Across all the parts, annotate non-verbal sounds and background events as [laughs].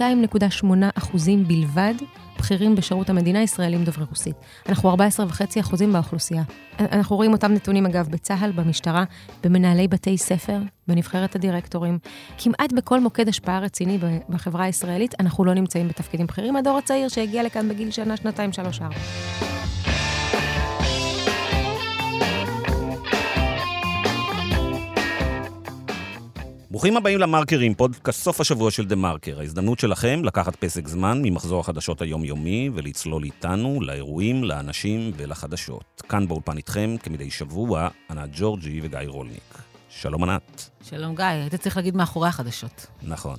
22.8 אחוזים בלבד בכירים בשירות המדינה ישראלים דוברי רוסית. אנחנו 14.5 אחוזים באוכלוסייה. אנחנו רואים אותם נתונים, אגב, בצה"ל, במשטרה, במנהלי בתי ספר, בנבחרת הדירקטורים. כמעט בכל מוקד השפעה רציני בחברה הישראלית, אנחנו לא נמצאים בתפקידים בכירים. הדור הצעיר שהגיע לכאן בגיל שנה, שנתיים, שלוש, ארבע. ברוכים הבאים למרקרים, פודקאסט סוף השבוע של דה מרקר. ההזדמנות שלכם לקחת פסק זמן ממחזור החדשות היומיומי ולצלול איתנו לאירועים, לאנשים ולחדשות. כאן באולפן איתכם, כמדי שבוע, ענת ג'ורג'י וגיא רולניק. שלום ענת. שלום גיא, היית צריך להגיד מאחורי החדשות. נכון.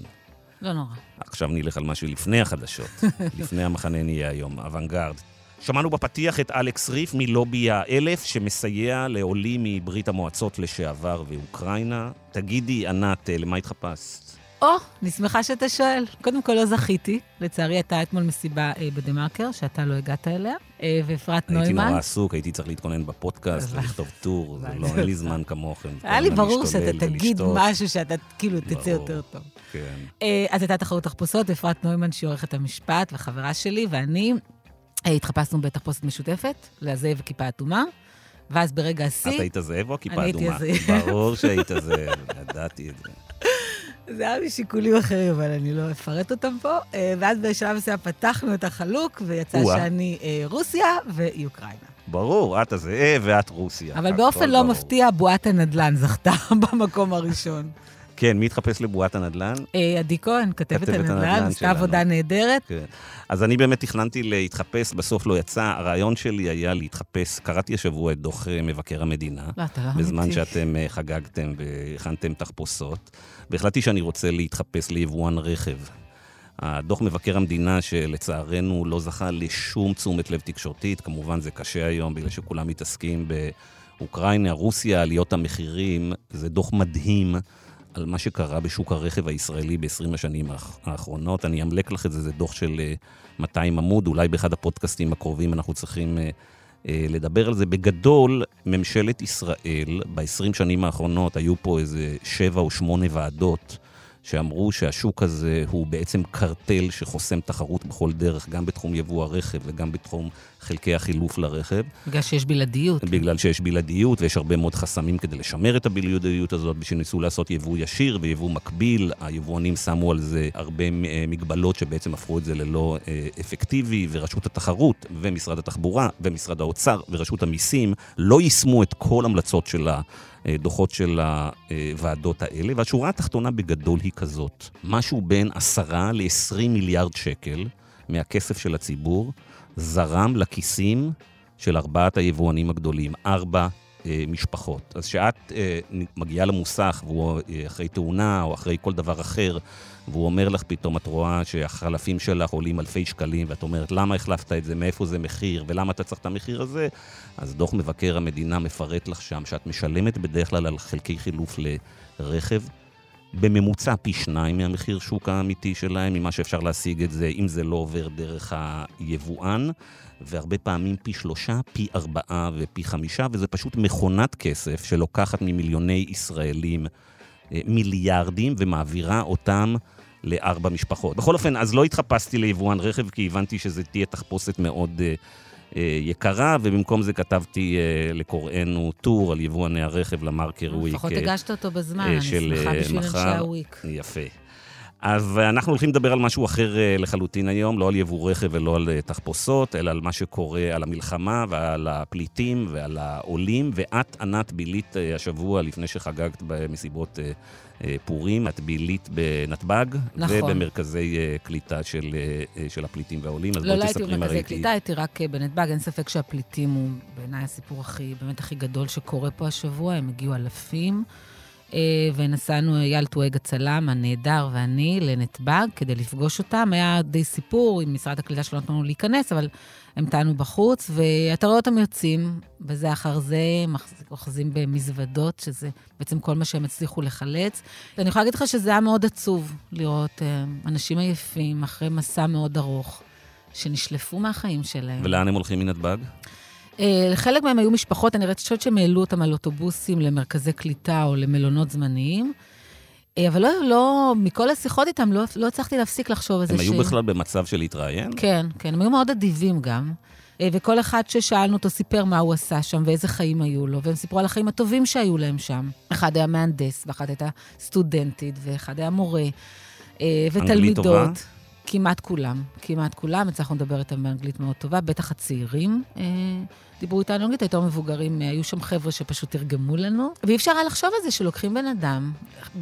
לא נורא. עכשיו נלך על משהו לפני החדשות. [laughs] לפני המחנה נהיה היום, אוונגרד. שמענו בפתיח את אלכס ריף מלובי האלף, שמסייע לעולים מברית המועצות לשעבר ואוקראינה. תגידי, ענת, אה, למה התחפשת? או, אני שמחה שאתה שואל. קודם כל, לא זכיתי. לצערי, הייתה אתמול מסיבה אה, בדה-מרקר, שאתה לא הגעת אליה, אה, ואפרת נוימן. הייתי נורא עסוק, הייתי צריך להתכונן בפודקאסט ולכתוב טור, זה לא, אין לי זמן כמוכם. היה לי ברור שאתה תגיד משהו שאתה כאילו תצא יותר טוב. כן. אה, אז הייתה תחרות תחפושות, אפרת נוימן, שהיא עורכת המשפט וחברה שלי, ואני התחפשנו בתחפושת משותפת, לזאב וכיפה אטומה, ואז ברגע השיא... את היית זאב או כיפה אדומה? אני הייתי הזאב. ברור שהיית זאב, ידעתי את זה. זה היה משיקולים אחרים, אבל אני לא אפרט אותם פה. אה, ואז בשלב מסוים פתחנו את החלוק, ויצא שאני אה, רוסיה והיא אוקראינה. ברור, את הזאב ואת רוסיה. אבל באופן לא ברור. מפתיע, בועת הנדל"ן זכתה [laughs] במקום הראשון. כן, מי התחפש לבועת הנדל"ן? אה, עדי כהן, כתבת הנדל"ן, עשתה עבודה נהדרת. כן. אז אני באמת תכננתי להתחפש, בסוף לא יצא. הרעיון שלי היה להתחפש, קראתי השבוע את דוח אה, מבקר המדינה. לא, אתה לא אמיתי. בזמן שאתם אה, חגגתם והכנתם תחפושות. והחלטתי שאני רוצה להתחפש ליבואן רכב. הדוח מבקר המדינה, שלצערנו לא זכה לשום תשומת לב תקשורתית, כמובן זה קשה היום בגלל שכולם מתעסקים באוקראינה, רוסיה, עליות המחירים, זה דוח מדהים. על מה שקרה בשוק הרכב הישראלי ב-20 השנים האחרונות. אני אמלק לך את זה, זה דוח של 200 אה, עמוד, אולי באחד הפודקאסטים הקרובים אנחנו צריכים uh, uh, לדבר על זה. בגדול, ממשלת ישראל, ב-20 שנים האחרונות היו פה איזה שבע או שמונה ועדות. שאמרו שהשוק הזה הוא בעצם קרטל שחוסם תחרות בכל דרך, גם בתחום יבוא הרכב וגם בתחום חלקי החילוף לרכב. בגלל שיש בלעדיות. בגלל שיש בלעדיות, ויש הרבה מאוד חסמים כדי לשמר את הבלעדיות הזאת, ושניסו לעשות יבוא ישיר ויבוא מקביל. היבואנים שמו על זה הרבה אה, מגבלות שבעצם הפכו את זה ללא אה, אפקטיבי, ורשות התחרות, ומשרד התחבורה, ומשרד האוצר, ורשות המיסים לא יישמו את כל המלצות של הדוחות של הוועדות האלה. והשורה התחתונה בגדול היא כזאת, משהו בין עשרה ל-20 מיליארד שקל מהכסף של הציבור, זרם לכיסים של ארבעת היבואנים הגדולים, ארבע אה, משפחות. אז כשאת אה, מגיעה למוסך, והוא אה, אחרי תאונה או אחרי כל דבר אחר, והוא אומר לך פתאום, את רואה שהחלפים שלך עולים אלפי שקלים, ואת אומרת, למה החלפת את זה, מאיפה זה מחיר, ולמה אתה צריך את המחיר הזה, אז דוח מבקר המדינה מפרט לך שם שאת משלמת בדרך כלל על חלקי חילוף לרכב. בממוצע פי שניים מהמחיר שוק האמיתי שלהם, ממה שאפשר להשיג את זה, אם זה לא עובר דרך היבואן, והרבה פעמים פי שלושה, פי ארבעה ופי חמישה, וזה פשוט מכונת כסף שלוקחת ממיליוני ישראלים אה, מיליארדים ומעבירה אותם לארבע משפחות. בכל אופן, אז לא התחפשתי ליבואן רכב, כי הבנתי שזו תהיה תחפושת מאוד... Uh, אה, יקרה, ובמקום זה כתבתי אה, לקוראינו טור על יבואני הרכב למרקר וויק. לפחות הגשת אותו בזמן, אני שמחה בשביל אנשי הוויק. יפה. אז אנחנו הולכים לדבר על משהו אחר לחלוטין היום, לא על יבוא רכב ולא על תחפושות, אלא על מה שקורה, על המלחמה ועל הפליטים ועל העולים. ואת, ענת, בילית השבוע, לפני שחגגת במסיבות אה, פורים, את בילית בנתב"ג, נכון. ובמרכזי אה, קליטה של, אה, של הפליטים והעולים. אז לא, לא הייתי במרכזי קליטה, הייתי רק בנתב"ג. אין ספק שהפליטים הוא בעיניי הסיפור הכי, באמת הכי גדול שקורה פה השבוע. הם הגיעו אלפים. ונסענו, אייל טואג הצלם הנהדר ואני לנתב"ג כדי לפגוש אותם. היה די סיפור עם משרד הקליטה שלא נתנו להיכנס, אבל המתנו בחוץ, ואתה רואה אותם יוצאים, בזה אחר זה, אוחזים במזוודות, שזה בעצם כל מה שהם הצליחו לחלץ. ואני יכולה להגיד לך שזה היה מאוד עצוב לראות uh, אנשים עייפים אחרי מסע מאוד ארוך, שנשלפו מהחיים שלהם. ולאן הם הולכים מנתב"ג? Uh, חלק מהם היו משפחות, אני חושבת שהם העלו אותם על אוטובוסים למרכזי קליטה או למלונות זמניים. אה, אבל לא, לא, מכל השיחות איתם, לא, לא הצלחתי להפסיק לחשוב על זה הם ש... היו בכלל במצב של להתראיין? כן, כן, הם היו מאוד אדיבים גם. אה, וכל אחד ששאלנו אותו סיפר מה הוא עשה שם ואיזה חיים היו לו, והם סיפרו על החיים הטובים שהיו להם שם. אחד היה מהנדס, ואחת הייתה סטודנטית, ואחד היה מורה, אה, ותלמידות. אנגלית טובה? כמעט כולם, כמעט כולם, הצלחנו לדבר איתם באנגלית מאוד טובה, בטח הצעירים אה, דיברו איתנו אנגלית, היותר מבוגרים, אה, היו שם חבר'ה שפשוט תרגמו לנו. ואי אפשר היה לחשוב על זה שלוקחים בן אדם,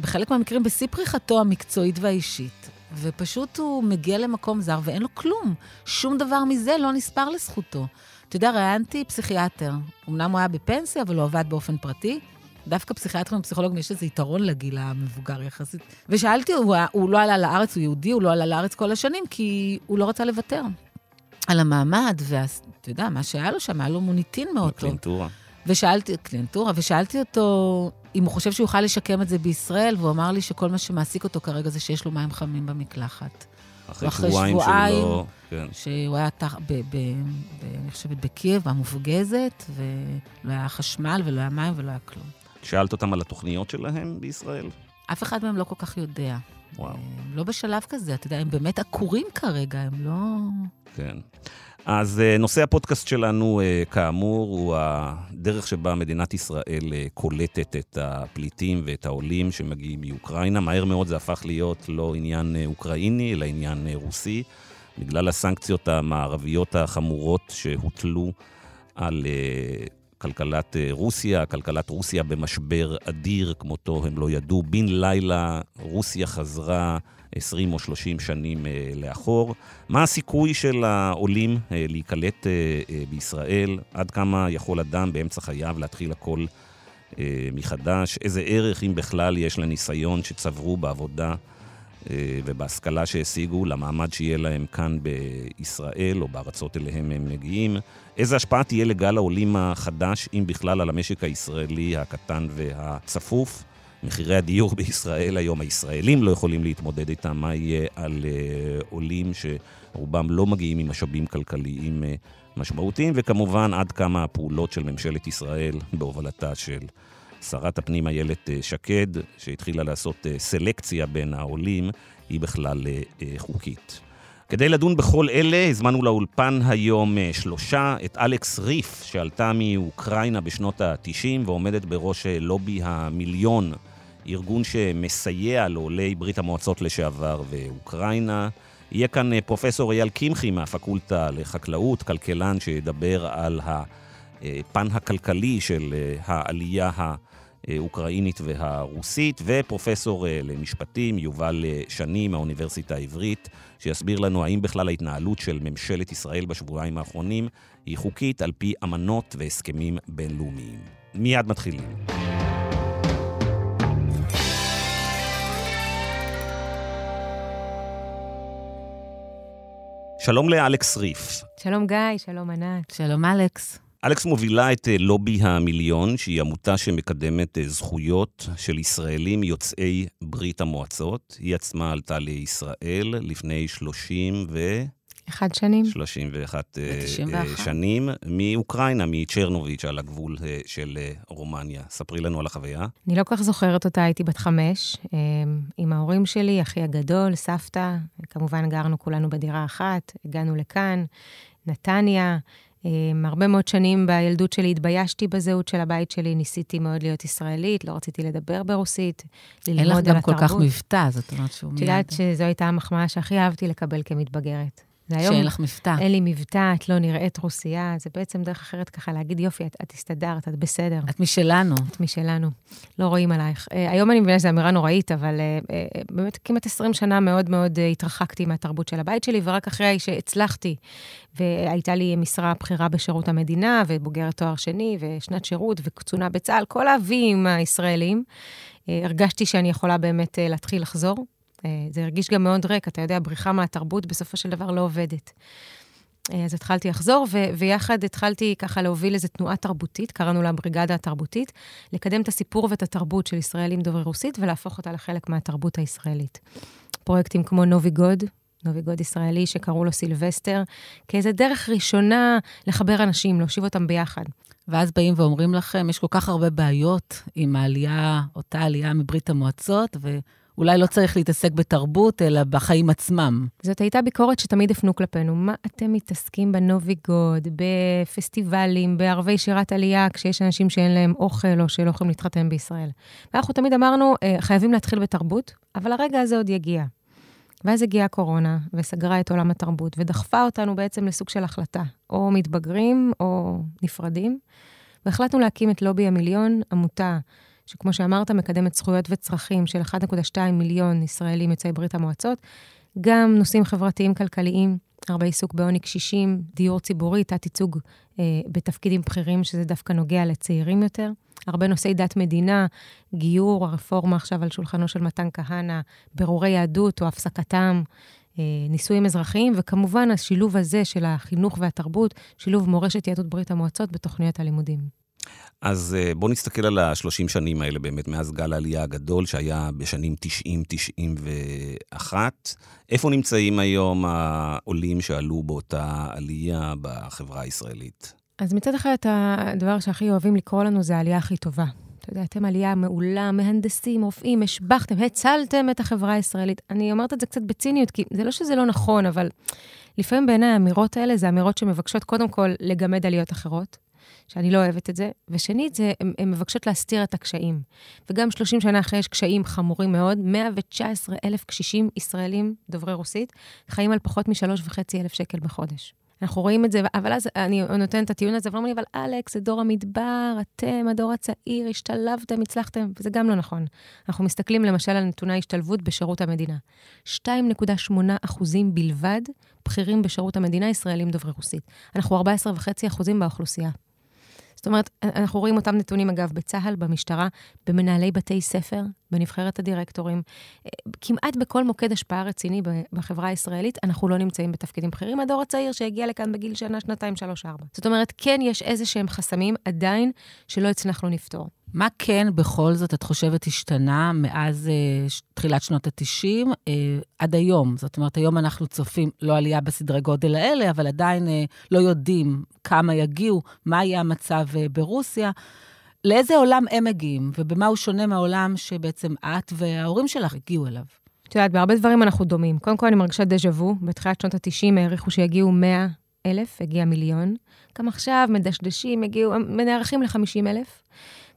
בחלק מהמקרים בשיא פריחתו המקצועית והאישית, ופשוט הוא מגיע למקום זר ואין לו כלום. שום דבר מזה לא נספר לזכותו. אתה יודע, ראיינתי פסיכיאטר. אמנם הוא היה בפנסיה, אבל הוא עבד באופן פרטי. דווקא פסיכיאטרים ופסיכולוגים יש איזה יתרון לגיל המבוגר יחסית. ושאלתי, הוא, הוא לא עלה לארץ, הוא יהודי, הוא לא עלה לארץ כל השנים, כי הוא לא רצה לוותר על המעמד, ואתה יודע, מה שהיה לו שם, היה לו מוניטין מאוד טוב. קלינטורה. ושאלתי, קלינטורה, ושאלתי אותו אם הוא חושב שהוא יוכל לשקם את זה בישראל, והוא אמר לי שכל מה שמעסיק אותו כרגע זה שיש לו מים חמים במקלחת. אחרי שבועיים שלו, כן. שהוא היה, תח, ב, ב, ב, אני חושבת, בקייב, המופגזת, ולא היה חשמל ולא היה מים ולא היה כלום. שאלת אותם על התוכניות שלהם בישראל? אף אחד מהם לא כל כך יודע. וואו. הם לא בשלב כזה, אתה יודע, הם באמת עקורים כרגע, הם לא... כן. אז אה, נושא הפודקאסט שלנו, אה, כאמור, הוא הדרך שבה מדינת ישראל אה, קולטת את הפליטים ואת העולים שמגיעים מאוקראינה. מהר מאוד זה הפך להיות לא עניין אוקראיני, אלא עניין רוסי, בגלל הסנקציות המערביות החמורות שהוטלו על כלכלת רוסיה, כלכלת רוסיה במשבר אדיר, כמותו הם לא ידעו. בן לילה רוסיה חזרה 20 או 30 שנים אה, לאחור. מה הסיכוי של העולים אה, להיקלט אה, בישראל? עד כמה יכול אדם באמצע חייו להתחיל הכל מחדש? איזה ערך, אם בכלל, יש לניסיון שצברו בעבודה ובהשכלה שהשיגו למעמד שיהיה להם כאן בישראל או בארצות אליהם הם מגיעים? איזה השפעה תהיה לגל העולים החדש, אם בכלל, על המשק הישראלי הקטן והצפוף? מחירי הדיור בישראל היום, הישראלים לא יכולים להתמודד איתם, מה יהיה על uh, עולים שרובם לא מגיעים עם משאבים כלכליים uh, משמעותיים, וכמובן עד כמה הפעולות של ממשלת ישראל בהובלתה של שרת הפנים איילת uh, שקד, שהתחילה לעשות uh, סלקציה בין העולים, היא בכלל uh, חוקית. כדי לדון בכל אלה, הזמנו לאולפן היום שלושה, את אלכס ריף, שעלתה מאוקראינה בשנות ה-90 ועומדת בראש לובי המיליון ארגון שמסייע לעולי ברית המועצות לשעבר ואוקראינה. יהיה כאן אה, פרופסור אייל קמחי מהפקולטה לחקלאות, כלכלן שידבר על הפן הכלכלי של אה, העלייה האוקראינית והרוסית, ופרופסור אה, למשפטים יובל שני מהאוניברסיטה העברית, שיסביר לנו האם בכלל ההתנהלות של ממשלת ישראל בשבועיים האחרונים היא חוקית על פי אמנות והסכמים בינלאומיים. מיד מתחילים. שלום לאלכס ריף. שלום גיא, שלום ענת. שלום אלכס. אלכס מובילה את אה, לובי המיליון, שהיא עמותה שמקדמת אה, זכויות של ישראלים יוצאי ברית המועצות. היא עצמה עלתה לישראל לפני 30 ו... אחד שנים. 31 uh, שנים, מאוקראינה, מצ'רנוביץ', על הגבול uh, של uh, רומניה. ספרי לנו על החוויה. אני לא כל כך זוכרת אותה, הייתי בת חמש, um, עם ההורים שלי, אחי הגדול, סבתא, כמובן גרנו כולנו בדירה אחת, הגענו לכאן, נתניה. Um, הרבה מאוד שנים בילדות שלי התביישתי בזהות של הבית שלי, ניסיתי מאוד להיות ישראלית, לא רציתי לדבר ברוסית, ללמוד על התרבות. אין לך גם כל כך מבטא, זאת אומרת שהוא מיד... את יודעת שזו הייתה המחמאה שהכי אהבתי לקבל כמתבגרת. והיום... שאין לך מבטא. אין לי מבטא, את לא נראית רוסייה, זה בעצם דרך אחרת ככה להגיד, יופי, את, את הסתדרת, את בסדר. את משלנו. את משלנו. לא רואים עלייך. Uh, היום אני מבינה שזו אמירה נוראית, אבל uh, uh, באמת כמעט 20 שנה מאוד מאוד uh, התרחקתי מהתרבות של הבית שלי, ורק אחרי שהצלחתי, והייתה לי משרה בכירה בשירות המדינה, ובוגרת תואר שני, ושנת שירות, וקצונה בצה"ל, כל האבים הישראלים, uh, הרגשתי שאני יכולה באמת uh, להתחיל לחזור. אה, זה הרגיש גם מאוד ריק, אתה יודע, בריחה מהתרבות בסופו של דבר לא עובדת. אה, אז התחלתי לחזור, ו- ויחד התחלתי ככה להוביל איזו תנועה תרבותית, קראנו לה בריגדה התרבותית, לקדם את הסיפור ואת התרבות של ישראלים דוברי רוסית ולהפוך אותה לחלק מהתרבות הישראלית. פרויקטים כמו נובי גוד, נובי גוד ישראלי שקראו לו סילבסטר, כאיזה דרך ראשונה לחבר אנשים, להושיב אותם ביחד. ואז באים ואומרים לכם, יש כל כך הרבה בעיות עם העלייה, אותה עלייה מברית המועצות, ו... אולי לא צריך להתעסק בתרבות, אלא בחיים עצמם. זאת הייתה ביקורת שתמיד הפנו כלפינו. מה אתם מתעסקים בנוביגוד, בפסטיבלים, בערבי שירת עלייה, כשיש אנשים שאין להם אוכל או שלא יכולים להתחתן בישראל? ואנחנו תמיד אמרנו, אה, חייבים להתחיל בתרבות, אבל הרגע הזה עוד יגיע. ואז הגיעה הקורונה וסגרה את עולם התרבות, ודחפה אותנו בעצם לסוג של החלטה, או מתבגרים או נפרדים. והחלטנו להקים את לובי המיליון, עמותה שכמו שאמרת, מקדמת זכויות וצרכים של 1.2 מיליון ישראלים יוצאי ברית המועצות, גם נושאים חברתיים-כלכליים, הרבה עיסוק בעוני קשישים, דיור ציבורי, תת-ייצוג אה, בתפקידים בכירים, שזה דווקא נוגע לצעירים יותר. הרבה נושאי דת מדינה, גיור, הרפורמה עכשיו על שולחנו של מתן כהנא, ברורי יהדות או הפסקתם, אה, נישואים אזרחיים, וכמובן השילוב הזה של החינוך והתרבות, שילוב מורשת יהדות ברית המועצות בתוכניות הלימודים. אז אה, בואו נסתכל על השלושים שנים האלה באמת, מאז גל העלייה הגדול שהיה בשנים 90-91. איפה נמצאים היום העולים שעלו באותה עלייה בחברה הישראלית? אז מצד אחד, הדבר שהכי אוהבים לקרוא לנו זה העלייה הכי טובה. אתה יודע, אתם עלייה מעולה, מהנדסים, רופאים, השבחתם, הצלתם את החברה הישראלית. אני אומרת את זה קצת בציניות, כי זה לא שזה לא נכון, אבל לפעמים בעיניי האמירות האלה זה אמירות שמבקשות קודם כל לגמד עליות אחרות, שאני לא אוהבת את זה, ושנית, זה, הן מבקשות להסתיר את הקשיים. וגם 30 שנה אחרי יש קשיים חמורים מאוד, 119 אלף קשישים ישראלים דוברי רוסית חיים על פחות מ-3.5 אלף שקל בחודש. אנחנו רואים את זה, אבל אז אני נותנת את הטיעון הזה, ואומרים לי, אבל אלכס, זה דור המדבר, אתם, הדור הצעיר, השתלבתם, הצלחתם, וזה גם לא נכון. אנחנו מסתכלים למשל על נתוני ההשתלבות בשירות המדינה. 2.8 אחוזים בלבד בכירים בשירות המדינה ישראלים דוברי רוסית. אנחנו 14.5 אחוזים באוכלוסייה. זאת אומרת, אנחנו רואים אותם נתונים, אגב, בצה"ל, במשטרה, במנהלי בתי ספר, בנבחרת הדירקטורים. כמעט בכל מוקד השפעה רציני בחברה הישראלית, אנחנו לא נמצאים בתפקידים בכירים. הדור הצעיר שהגיע לכאן בגיל שנה, שנתיים, שלוש, ארבע. זאת אומרת, כן יש איזה שהם חסמים עדיין שלא הצלחנו לפתור. מה כן בכל זאת את חושבת השתנה מאז אה, תחילת שנות ה-90 אה, עד היום? זאת אומרת, היום אנחנו צופים, לא עלייה בסדרי גודל האלה, אבל עדיין אה, לא יודעים כמה יגיעו, מה יהיה המצב אה, ברוסיה. לאיזה עולם הם מגיעים, ובמה הוא שונה מהעולם שבעצם את וההורים שלך הגיעו אליו? את יודעת, בהרבה דברים אנחנו דומים. קודם כל, אני מרגישה דז'ה וו. בתחילת שנות ה-90 העריכו שיגיעו 100 אלף, הגיע מיליון. גם עכשיו מדשדשים, הגיעו, מנערכים ל-50 אלף.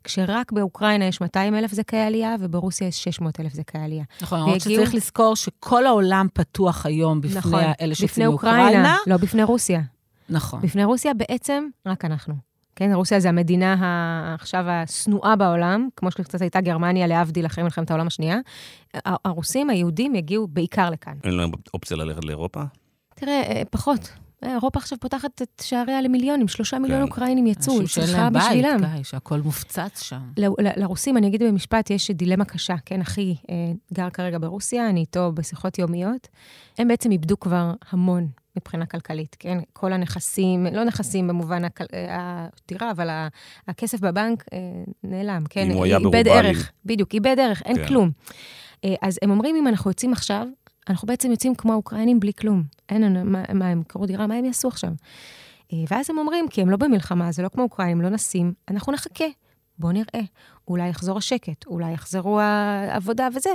כשרק באוקראינה יש 200 אלף זכאי עלייה, וברוסיה יש 600 אלף זכאי עלייה. נכון, למרות והגיעו... שצריך לזכור שכל העולם פתוח היום בפני נכון, אלה שיוצאים מאוקראינה. בפני אוקראינה, לא בפני רוסיה. נכון. בפני רוסיה בעצם רק אנחנו. כן, רוסיה זה המדינה עכשיו השנואה בעולם, כמו שקצת הייתה גרמניה, להבדיל אחרי מלחמת העולם השנייה. הרוסים, היהודים, יגיעו בעיקר לכאן. אין להם אופציה ללכת לאירופה? תראה, אה, פחות. אירופה עכשיו פותחת את שעריה למיליונים, שלושה מיליון כן. אוקראינים יצאו, היא צריכה בשבילם. אנשים שאין להם בית, שהכל מופצץ שם. לרוסים, אני אגיד במשפט, יש דילמה קשה. כן, אחי אה, גר כרגע ברוסיה, אני איתו בשיחות יומיות. הם בעצם איבדו כבר המון מבחינה כלכלית, כן? כל הנכסים, לא נכסים במובן הדירה, אבל הכסף בבנק אה, נעלם, כן? אם הוא היה ברובלי. איבד ערך, בדיוק, איבד ערך, אין כן. כלום. אה, אז הם אומרים, אם אנחנו יוצאים עכשיו, אנחנו בעצם יוצאים כמו האוקראינים בלי כלום. אין, מה, מה הם קראו דירה, מה הם יעשו עכשיו? אה, ואז הם אומרים, כי הם לא במלחמה, זה לא כמו אוקראינים, לא נשים, אנחנו נחכה. בואו נראה. אולי יחזור השקט, אולי יחזרו העבודה וזה,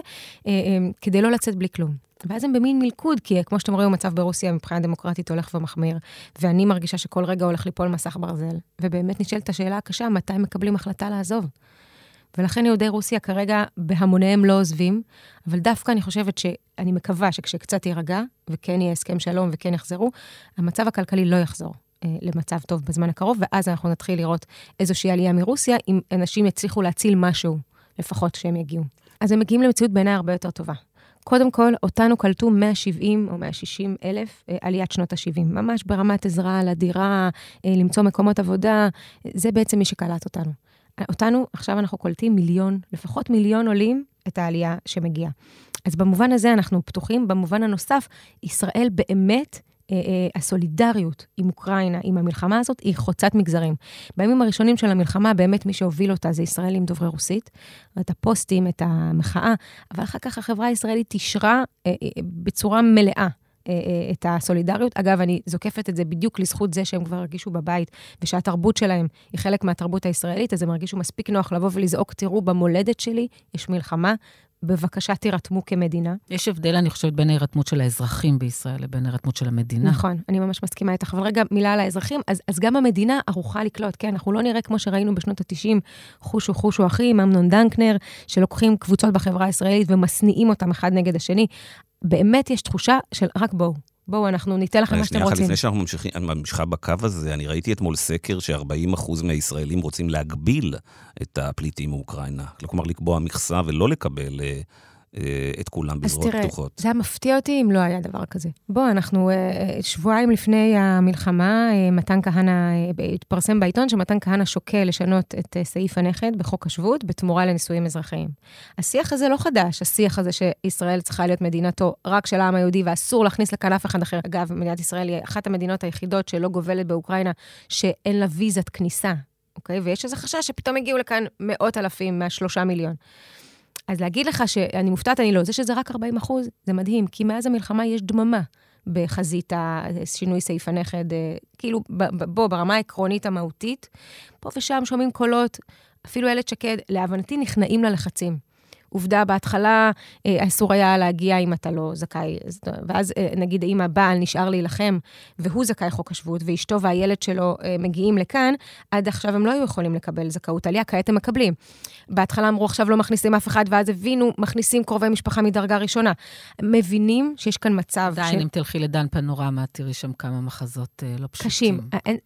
אה, אה, כדי לא לצאת בלי כלום. ואז הם במין מלכוד, כי כמו שאתם רואים, המצב ברוסיה מבחינה דמוקרטית הולך ומחמיר, ואני מרגישה שכל רגע הולך ליפול מסך ברזל. ובאמת נשאלת השאלה הקשה, מתי מקבלים החלטה לעזוב? ולכן יהודי רוסיה כרגע בהמוניהם לא עוזבים, אבל דווקא אני חושבת שאני מקווה שכשקצת יירגע, וכן יהיה הסכם שלום וכן יחזרו, המצב הכלכלי לא יחזור. אה, למצב טוב בזמן הקרוב, ואז אנחנו נתחיל לראות איזושהי עלייה מרוסיה, אם אנשים יצליחו להציל משהו, לפחות שהם יגיעו. אז הם מגיעים למציאות בעיניי הרבה יותר טובה. קודם כל, אותנו קלטו 170 או 160 אלף אה, עליית שנות ה-70, ממש ברמת עזרה לדירה, אה, למצוא מקומות עבודה, זה בעצם מי שקלט אותנו. אותנו, עכשיו אנחנו קולטים מיליון, לפחות מיליון עולים את העלייה שמגיעה. אז במובן הזה אנחנו פתוחים. במובן הנוסף, ישראל באמת אה, אה, הסולידריות עם אוקראינה, עם המלחמה הזאת, היא חוצת מגזרים. בימים הראשונים של המלחמה, באמת מי שהוביל אותה זה ישראלים דוברי רוסית, את הפוסטים, את המחאה, אבל אחר כך החברה הישראלית אישרה אה, בצורה מלאה. את הסולידריות. אגב, אני זוקפת את זה בדיוק לזכות זה שהם כבר הרגישו בבית, ושהתרבות שלהם היא חלק מהתרבות הישראלית, אז הם הרגישו מספיק נוח לבוא ולזעוק, תראו, במולדת שלי יש מלחמה, בבקשה תירתמו כמדינה. יש הבדל, אני חושבת, בין ההירתמות של האזרחים בישראל לבין ההירתמות של המדינה. נכון, אני ממש מסכימה איתך. אבל רגע, מילה על האזרחים, אז, אז גם המדינה ערוכה לקלוט, כן? אנחנו לא נראה כמו שראינו בשנות ה-90, חושו חושו אחי, עם אמנון דנקנר, שלוקחים קבוצות בחברה הישראלית ומשניאים אותם אחד נגד השני. באמת יש תחושה של רק בואו. בואו, אנחנו ניתן לכם מה שאתם רוצים. לפני שאנחנו ממשיכים, אני ממשיכה בקו הזה, אני ראיתי אתמול סקר ש-40% מהישראלים רוצים להגביל את הפליטים מאוקראינה. כלומר, לקבוע מכסה ולא לקבל אה, את כולם בזרועות פתוחות. אז תראה, זה היה מפתיע אותי אם לא היה דבר כזה. בוא, אנחנו אה, שבועיים לפני המלחמה, אה, מתן כהנא, התפרסם בעיתון שמתן כהנא שוקל לשנות את סעיף הנכד בחוק השבות בתמורה לנישואים אזרחיים. השיח הזה לא חדש, השיח הזה שישראל צריכה להיות מדינתו רק של העם היהודי ואסור להכניס לכאן אף אחד אחר. אגב, מדינת ישראל היא אחת המדינות היחידות שלא גובלת באוקראינה, שאין לה ויזת כניסה, אוקיי? ויש איזה חשש שפתאום הגיעו לכאן מאות אלפים מהשלושה מיליון. אז להגיד לך שאני מופתעת, אני לא. זה שזה רק 40 אחוז, זה מדהים, כי מאז המלחמה יש דממה בחזית השינוי סעיף הנכד. אה, כאילו, בוא, ברמה העקרונית המהותית, פה ושם שומעים קולות, אפילו איילת שקד, להבנתי נכנעים ללחצים. עובדה, בהתחלה אה, אסור היה להגיע אם אתה לא זכאי. ואז אה, נגיד אם הבעל נשאר להילחם והוא זכאי חוק השבות, ואשתו והילד שלו אה, מגיעים לכאן, עד עכשיו הם לא היו יכולים לקבל זכאות עלייה, כעת הם מקבלים. בהתחלה אמרו, עכשיו לא מכניסים אף אחד, ואז הבינו, מכניסים קרובי משפחה מדרגה ראשונה. מבינים שיש כאן מצב... עדיין, ש... אם תלכי לדן פנורמה, תראי שם כמה מחזות לא פשוטים. קשים.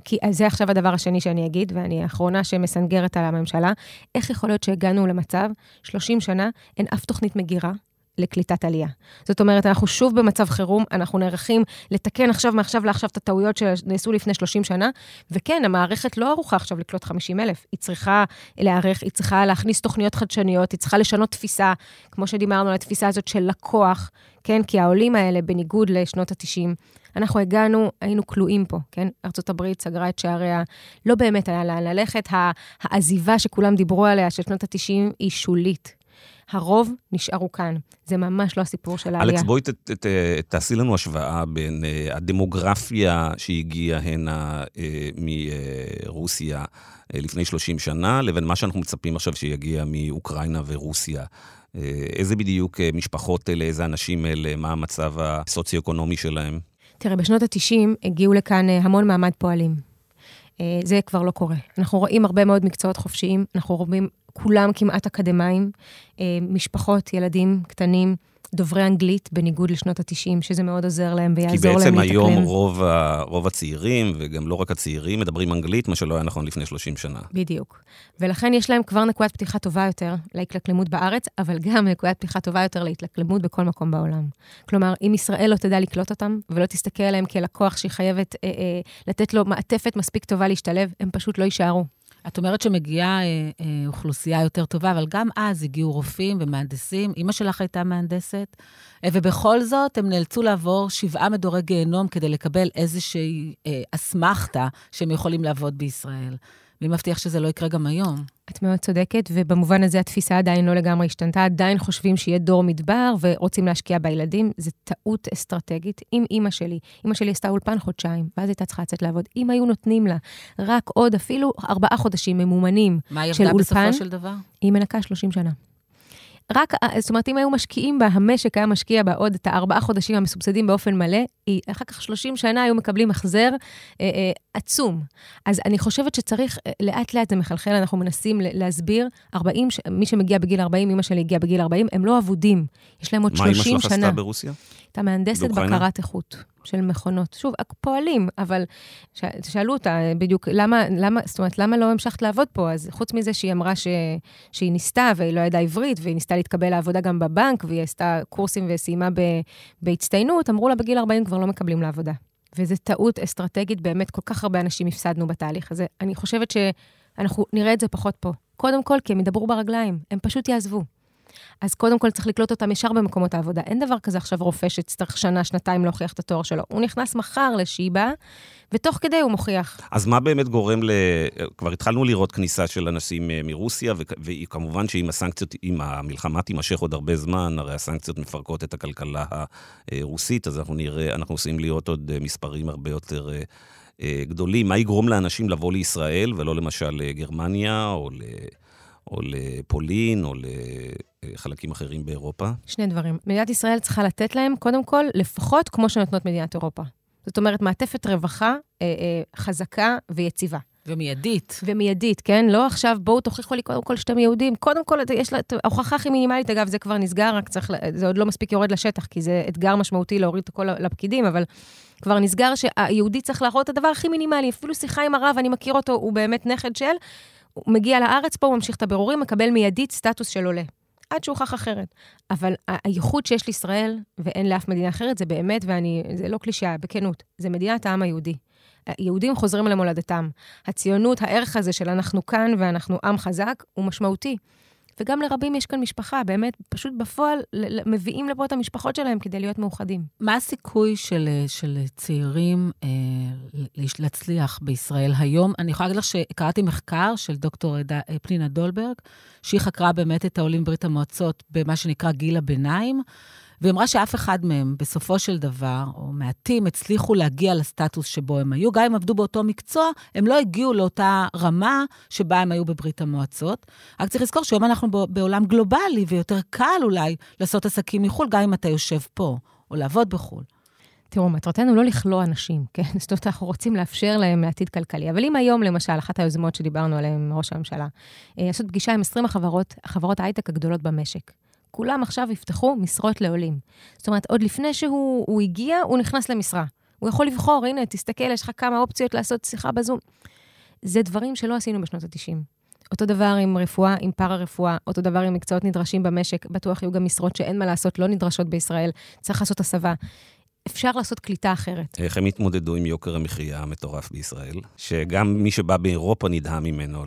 כי זה עכשיו הדבר השני שאני אגיד, ואני האחרונה שמסנגרת על הממשלה. איך יכול להיות שהגענו למצב, 30 שנה, אין אף תוכנית מגירה לקליטת עלייה. זאת אומרת, אנחנו שוב במצב חירום, אנחנו נערכים לתקן עכשיו, מעכשיו לעכשיו, את הטעויות שנעשו לפני 30 שנה, וכן, המערכת לא ערוכה עכשיו לקלוט 50 אלף. היא צריכה להיערך, היא צריכה להכניס תוכניות חדשניות, היא צריכה לשנות תפיסה, כמו שדיברנו על התפיסה הזאת של לקוח, כן? כי העולים האלה, בניגוד לשנות ה-90, אנחנו הגענו, היינו כלואים פה, כן? ארה"ב סגרה את שעריה, לא באמת היה לאן ללכת. העזיבה שכולם דיברו עליה של שנות ה-90 היא שולית. הרוב נשארו כאן. זה ממש לא הסיפור של העלייה. אלכס, בואי ת, ת, ת, תעשי לנו השוואה בין uh, הדמוגרפיה שהגיעה הנה uh, מרוסיה uh, לפני 30 שנה, לבין מה שאנחנו מצפים עכשיו שיגיע מאוקראינה ורוסיה. Uh, איזה בדיוק uh, משפחות אלה, איזה אנשים אלה, מה המצב הסוציו-אקונומי שלהם? תראה, בשנות ה-90 הגיעו לכאן uh, המון מעמד פועלים. זה כבר לא קורה. אנחנו רואים הרבה מאוד מקצועות חופשיים, אנחנו רואים כולם כמעט אקדמאים, אה, משפחות, ילדים קטנים, דוברי אנגלית, בניגוד לשנות ה-90, שזה מאוד עוזר להם ויעזור להם להתאקלם. כי בעצם היום רוב, ה, רוב הצעירים, וגם לא רק הצעירים, מדברים אנגלית, מה שלא היה נכון לפני 30 שנה. בדיוק. ולכן יש להם כבר נקודת פתיחה טובה יותר להתאקלמות בארץ, אבל גם נקודת פתיחה טובה יותר להתאקלמות בכל מקום בעולם. כלומר, אם ישראל לא תדע לקלוט אותם, ולא תסתכל עליהם כלקוח שהיא חייבת אה, אה, לתת לו מעטפת מספיק טובה להשתלב, הם פשוט לא יישארו. את אומרת שמגיעה אה, אה, אוכלוסייה יותר טובה, אבל גם אז הגיעו רופאים ומהנדסים. אימא שלך הייתה מהנדסת, אה, ובכל זאת הם נאלצו לעבור שבעה מדורי גיהנום כדי לקבל איזושהי אסמכתה שהם יכולים לעבוד בישראל. מי מבטיח שזה לא יקרה גם היום? את מאוד צודקת, ובמובן הזה התפיסה עדיין לא לגמרי השתנתה, עדיין חושבים שיהיה דור מדבר ורוצים להשקיע בילדים. זו טעות אסטרטגית. עם אימא שלי, אימא שלי עשתה אולפן חודשיים, ואז הייתה צריכה לצאת לעבוד. אם היו נותנים לה רק עוד אפילו ארבעה חודשים ממומנים של אולפן... מה היא עבדה בסופו של דבר? היא מנקה 30 שנה. רק, זאת אומרת, אם היו משקיעים בה, המשק היה משקיע בה עוד את הארבעה חודשים המסובסדים באופן מלא, היא, אחר כך 30 שנה היו מקבלים החזר אה, אה, עצום. אז אני חושבת שצריך, אה, לאט לאט זה מחלחל, אנחנו מנסים להסביר, 40, מי שמגיע בגיל 40, אמא שלי הגיעה בגיל 40, הם לא אבודים, יש להם עוד 30 שנה. מה אמא שלך עשתה ברוסיה? הייתה מהנדסת בקרת איכות של מכונות. שוב, פועלים, אבל ש... שאלו אותה בדיוק, למה, למה, זאת אומרת, למה לא המשכת לעבוד פה? אז חוץ מזה שהיא אמרה ש... שהיא ניסתה והיא לא ידעה עברית, והיא ניסתה להתקבל לעבודה גם בבנק, והיא עשתה קורסים וסיימה ב... בהצטיינות, אמרו לה בגיל 40 כבר לא מקבלים לעבודה. וזו טעות אסטרטגית, באמת כל כך הרבה אנשים הפסדנו בתהליך הזה. אני חושבת שאנחנו נראה את זה פחות פה. קודם כל, כי הם ידברו ברגליים, הם פשוט יעזבו. אז קודם כל צריך לקלוט אותם ישר במקומות העבודה. אין דבר כזה עכשיו רופא שצריך שנה, שנתיים להוכיח את התואר שלו. הוא נכנס מחר לשיבא, ותוך כדי הוא מוכיח. אז מה באמת גורם ל... כבר התחלנו לראות כניסה של אנשים אה, מרוסיה, וכמובן שאם הסנקציות, אם המלחמה תימשך עוד הרבה זמן, הרי הסנקציות מפרקות את הכלכלה הרוסית, אז אנחנו נראה, אנחנו עושים לראות עוד אה, מספרים הרבה יותר... אה, גדולים, מה יגרום לאנשים לבוא לישראל ולא למשל לגרמניה או, ל... או לפולין או חלקים אחרים באירופה? שני דברים. מדינת ישראל צריכה לתת להם, קודם כל, לפחות כמו שנותנות מדינת אירופה. זאת אומרת, מעטפת רווחה אה, אה, חזקה ויציבה. ומיידית. ומיידית, כן? לא עכשיו, בואו תוכיחו לי קודם כל שאתם יהודים. קודם כל, יש לה, ההוכחה הכי מינימלית, אגב, זה כבר נסגר, רק צריך, זה עוד לא מספיק יורד לשטח, כי זה אתגר משמעותי להוריד את הכל לפקידים, אבל כבר נסגר שהיהודי צריך להראות את הדבר הכי מינימלי. אפילו שיחה עם הרב, אני מכיר אותו, הוא באמת נכד של, הוא מגיע לארץ פה, הוא ממשיך את הבירורים, מקבל מיידית סטטוס של עולה. עד שהוכח אחרת. אבל הייחוד שיש לישראל, ואין לאף מדינה אחרת, זה באמת, ואני, זה לא קלישאה, בכנות, זה מדינת העם היהודי. יהודים חוזרים למולדתם. הציונות, הערך הזה של אנחנו כאן ואנחנו עם חזק, הוא משמעותי. וגם לרבים יש כאן משפחה, באמת, פשוט בפועל מביאים לפה את המשפחות שלהם כדי להיות מאוחדים. מה הסיכוי של, של צעירים אה, להצליח בישראל היום? אני יכולה להגיד לך שקראתי מחקר של דוקטור פנינה דולברג, שהיא חקרה באמת את העולים ברית המועצות במה שנקרא גיל הביניים. והיא אמרה שאף אחד מהם, בסופו של דבר, או מעטים, הצליחו להגיע לסטטוס שבו הם היו. גם אם עבדו באותו מקצוע, הם לא הגיעו לאותה רמה שבה הם היו בברית המועצות. רק צריך לזכור שהיום אנחנו בעולם גלובלי, ויותר קל אולי לעשות עסקים מחו"ל, גם אם אתה יושב פה, או לעבוד בחו"ל. תראו, מטרתנו לא לכלוא אנשים, כן? [laughs] זאת אומרת, אנחנו רוצים לאפשר להם עתיד כלכלי. אבל אם היום, למשל, אחת היוזמות שדיברנו עליהן עם ראש הממשלה, אה, לעשות פגישה עם 20 החברות, החברות ההייטק הגדולות במשק, כולם עכשיו יפתחו משרות לעולים. זאת אומרת, עוד לפני שהוא הגיע, הוא נכנס למשרה. הוא יכול לבחור, הנה, תסתכל, יש לך כמה אופציות לעשות שיחה בזום. זה דברים שלא עשינו בשנות ה-90. אותו דבר עם רפואה, עם פארה-רפואה, אותו דבר עם מקצועות נדרשים במשק. בטוח יהיו גם משרות שאין מה לעשות, לא נדרשות בישראל, צריך לעשות הסבה. אפשר לעשות קליטה אחרת. איך הם התמודדו עם יוקר המחיה המטורף בישראל? שגם מי שבא באירופה נדהם ממנו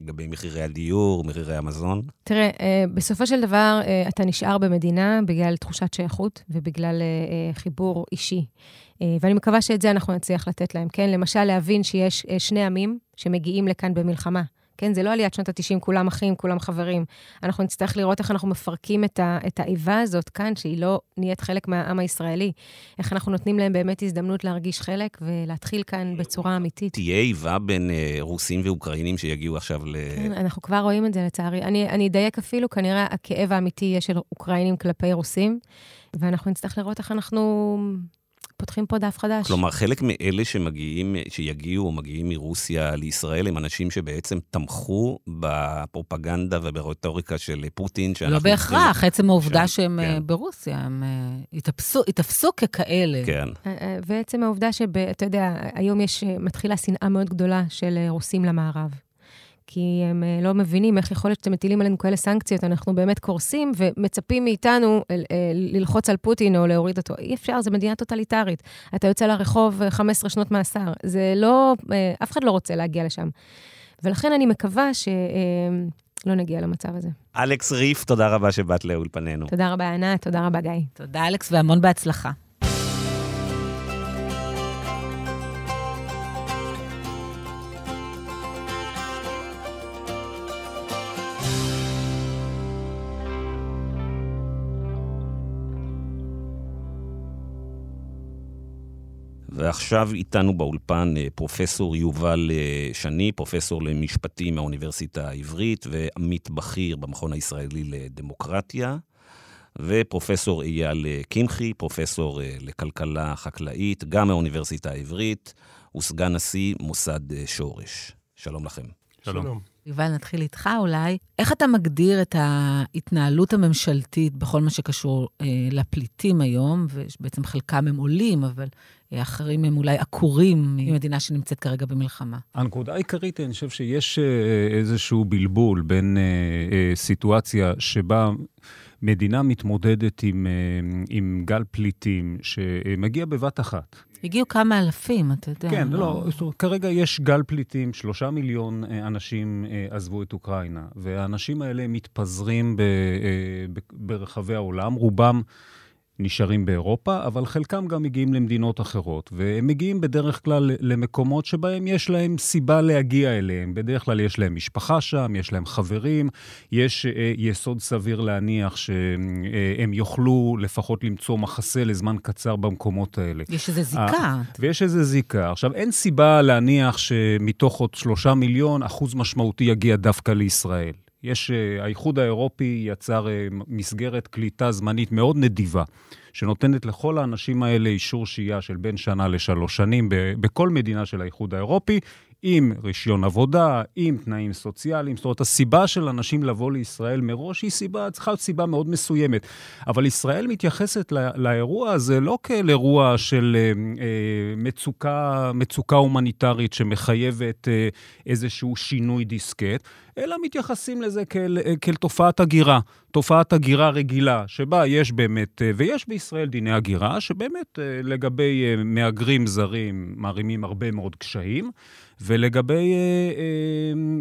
לגבי מחירי הדיור, מחירי המזון? תראה, אה, בסופו של דבר אה, אתה נשאר במדינה בגלל תחושת שייכות ובגלל אה, חיבור אישי. ואני מקווה שאת זה אנחנו נצליח לתת להם, כן? למשל, להבין שיש שני עמים שמגיעים לכאן במלחמה. כן, זה לא עליית שנות ה-90, כולם אחים, כולם חברים. אנחנו נצטרך לראות איך אנחנו מפרקים את, ה, את האיבה הזאת כאן, שהיא לא נהיית חלק מהעם הישראלי. איך אנחנו נותנים להם באמת הזדמנות להרגיש חלק ולהתחיל כאן בצורה אמיתית. תהיה איבה בין אה, רוסים ואוקראינים שיגיעו עכשיו ל... כן, אנחנו כבר רואים את זה, לצערי. אני, אני אדייק אפילו, כנראה הכאב האמיתי יהיה של אוקראינים כלפי רוסים, ואנחנו נצטרך לראות איך אנחנו פותחים פה דף חדש. כלומר, חלק מאלה שמגיעים, שיגיעו או מגיעים מרוסיה לישראל, הם אנשים שבעצם תמכו בפרופגנדה וברטוריקה של פוטין, לא בהכרח, צריכים... עצם העובדה שם, שהם כן. ברוסיה, הם התאפסו, התאפסו ככאלה. כן. ועצם העובדה שאתה יודע, היום יש, מתחילה שנאה מאוד גדולה של רוסים למערב. כי הם אה, לא מבינים איך יכול להיות שאתם מטילים עלינו כאלה סנקציות, אנחנו באמת קורסים ומצפים מאיתנו אה, אה, ללחוץ על פוטין או להוריד אותו. אי אפשר, זו מדינה טוטליטרית. אתה יוצא לרחוב 15 שנות מאסר. זה לא, אף אחד לא רוצה להגיע לשם. ולכן אני מקווה ש... לא נגיע למצב הזה. אלכס ריף, תודה רבה שבאת לאולפנינו. תודה רבה, ענת, תודה רבה, גיא. תודה, אלכס, והמון בהצלחה. ועכשיו איתנו באולפן אה, פרופסור יובל אה, שני, פרופסור למשפטים מהאוניברסיטה העברית ועמית בכיר במכון הישראלי לדמוקרטיה, ופרופסור אייל אה, קמחי, פרופסור לכלכלה חקלאית, גם מהאוניברסיטה העברית, וסגן נשיא מוסד שורש. שלום לכם. שלום. יובל, נתחיל איתך אולי. איך אתה מגדיר את ההתנהלות הממשלתית בכל מה שקשור אה, לפליטים היום, ובעצם חלקם הם עולים, אבל אה, אחרים הם אולי עקורים ממדינה שנמצאת כרגע במלחמה? הנקודה העיקרית, אני חושב שיש אה, איזשהו בלבול בין אה, אה, סיטואציה שבה... מדינה מתמודדת עם, אה, עם גל פליטים שמגיע בבת אחת. הגיעו כמה אלפים, אתה יודע. כן, לא, לא כרגע יש גל פליטים, שלושה מיליון אה, אנשים אה, עזבו את אוקראינה, והאנשים האלה מתפזרים ב, ברחבי העולם, רובם... נשארים באירופה, אבל חלקם גם מגיעים למדינות אחרות, והם מגיעים בדרך כלל למקומות שבהם יש להם סיבה להגיע אליהם. בדרך כלל יש להם משפחה שם, יש להם חברים, יש אה, יסוד סביר להניח שהם יוכלו לפחות למצוא מחסה לזמן קצר במקומות האלה. יש איזו זיקה. ויש איזו זיקה. עכשיו, אין סיבה להניח שמתוך עוד שלושה מיליון, אחוז משמעותי יגיע דווקא לישראל. יש, אה, האיחוד האירופי יצר אה, מסגרת קליטה זמנית מאוד נדיבה, שנותנת לכל האנשים האלה אישור שהייה של בין שנה לשלוש שנים בכל מדינה של האיחוד האירופי, עם רישיון עבודה, עם תנאים סוציאליים. זאת אומרת, הסיבה של אנשים לבוא לישראל מראש היא סיבה, צריכה להיות סיבה מאוד מסוימת. אבל ישראל מתייחסת לא, לאירוע הזה לא כאל אירוע של אה, אה, מצוקה, מצוקה הומניטרית שמחייבת אה, איזשהו שינוי דיסקט, אלא מתייחסים לזה כאל, אה, כאל תופעת הגירה, תופעת הגירה רגילה, שבה יש באמת, אה, ויש בישראל דיני הגירה, שבאמת אה, לגבי מהגרים זרים מערימים הרבה מאוד קשיים. ולגבי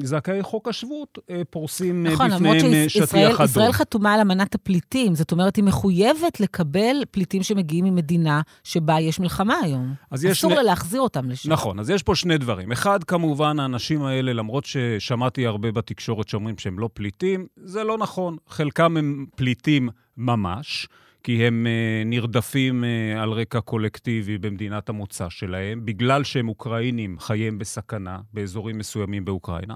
זכאי חוק השבות, פורסים נכון, בפניהם שטיח אדום. נכון, ישראל חתומה על אמנת הפליטים, זאת אומרת, היא מחויבת לקבל פליטים שמגיעים ממדינה שבה יש מלחמה היום. אסור לה להחזיר אותם לשם. נכון, אז יש פה שני דברים. אחד, כמובן, האנשים האלה, למרות ששמעתי הרבה בתקשורת שאומרים שהם לא פליטים, זה לא נכון. חלקם הם פליטים ממש. כי הם uh, נרדפים uh, על רקע קולקטיבי במדינת המוצא שלהם, בגלל שהם אוקראינים, חייהם בסכנה באזורים מסוימים באוקראינה,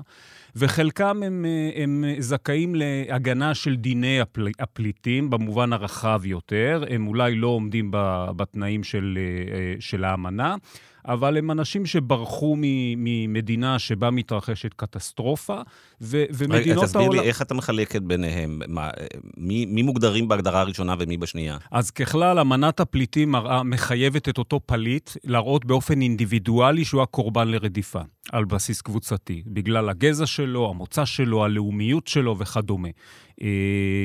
וחלקם הם, uh, הם זכאים להגנה של דיני הפל, הפליטים במובן הרחב יותר, הם אולי לא עומדים בתנאים של, uh, של האמנה. אבל הם אנשים שברחו ממדינה שבה מתרחשת קטסטרופה, ו- ומדינות העולם... רגע, תסביר לי איך אתה מחלקת ביניהם, מה, מי, מי מוגדרים בהגדרה הראשונה ומי בשנייה? אז ככלל, אמנת הפליטים מראה, מחייבת את אותו פליט להראות באופן אינדיבידואלי שהוא הקורבן לרדיפה, על בסיס קבוצתי, בגלל הגזע שלו, המוצא שלו, הלאומיות שלו וכדומה. אה,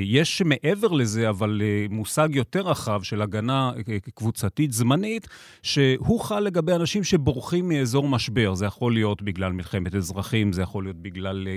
יש מעבר לזה, אבל אה, מושג יותר רחב של הגנה אה, קבוצתית זמנית, שהוא חל לגבי אנשים שבורחים מאזור משבר. זה יכול להיות בגלל מלחמת אזרחים, זה יכול להיות בגלל